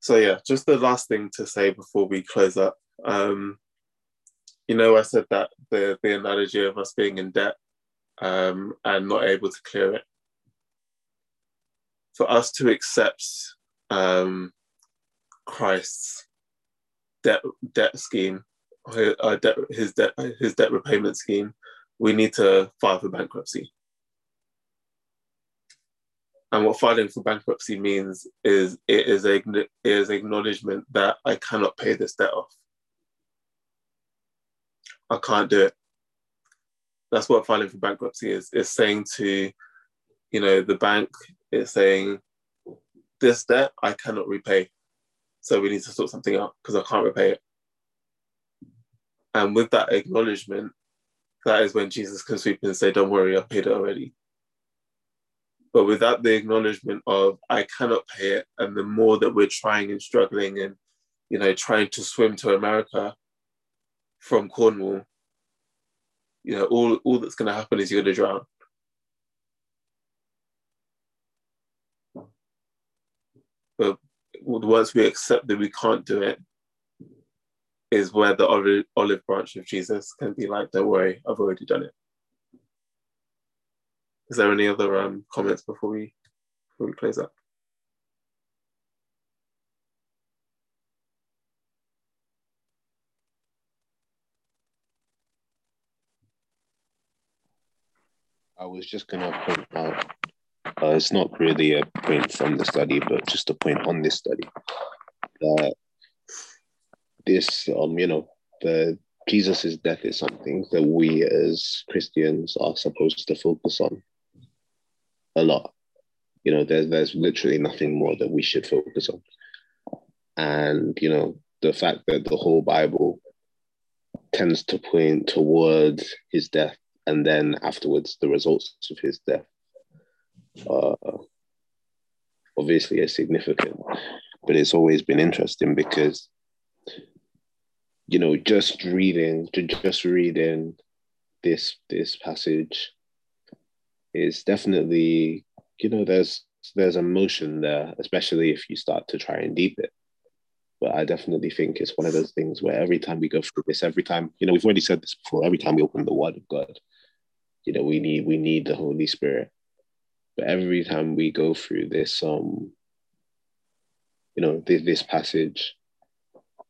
So yeah, just the last thing to say before we close up. Um, you know, I said that the the analogy of us being in debt um, and not able to clear it. For us to accept um, Christ's debt debt scheme, uh, debt, his debt his debt repayment scheme, we need to file for bankruptcy. And what filing for bankruptcy means is it is a is acknowledgement that I cannot pay this debt off. I can't do it. That's what filing for bankruptcy is. It's saying to, you know, the bank, it's saying, this debt I cannot repay. So we need to sort something out because I can't repay it. And with that acknowledgement, that is when Jesus can sweep in and say, Don't worry, I've paid it already. But without the acknowledgement of I cannot pay it, and the more that we're trying and struggling and you know trying to swim to America from Cornwall, you know, all, all that's gonna happen is you're gonna drown. But once we accept that we can't do it, is where the olive, branch of Jesus can be like, don't worry, I've already done it. Is there any other um, comments before we before we close up?
I was just gonna point out. Uh, it's not really a point from the study, but just a point on this study that this, um, you know, the Jesus's death is something that we as Christians are supposed to focus on a lot. You know, there's there's literally nothing more that we should focus on. And you know, the fact that the whole Bible tends to point towards his death and then afterwards the results of his death uh, obviously is significant. But it's always been interesting because you know, just reading, to just reading this this passage is definitely, you know, there's there's emotion there, especially if you start to try and deep it. But I definitely think it's one of those things where every time we go through this, every time, you know, we've already said this before, every time we open the word of God, you know, we need we need the Holy Spirit. But every time we go through this um, you know, this, this passage,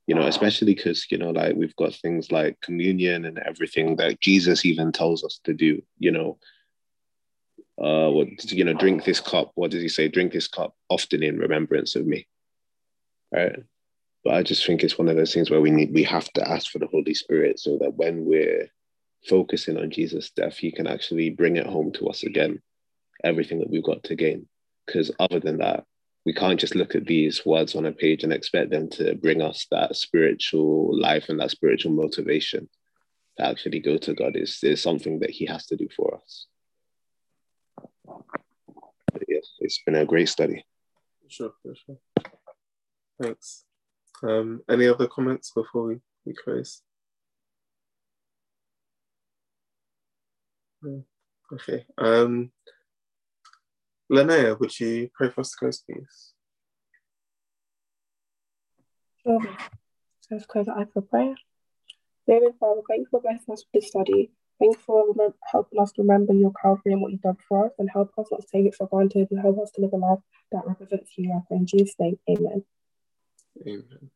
you know, especially because, you know, like we've got things like communion and everything that Jesus even tells us to do, you know. Uh, what you know, drink this cup. What does he say? Drink this cup often in remembrance of me. Right. But I just think it's one of those things where we need we have to ask for the Holy Spirit so that when we're focusing on Jesus' death, he can actually bring it home to us again, everything that we've got to gain. Because other than that, we can't just look at these words on a page and expect them to bring us that spiritual life and that spiritual motivation to actually go to God is, is something that He has to do for us. But yes, it's been a great study.
Sure, sure. Thanks. Um, any other comments before we, we close? Okay. Um, Linnea, would you pray for us to close, please?
Sure. So let's close our eyes for prayer. David, Father, thank you for blessing us with this study. Thank you for remember, helping us remember your Calvary and what you've done for us, and help us not to take it for granted and help us to live a life that represents you. In Jesus' name, amen.
Amen.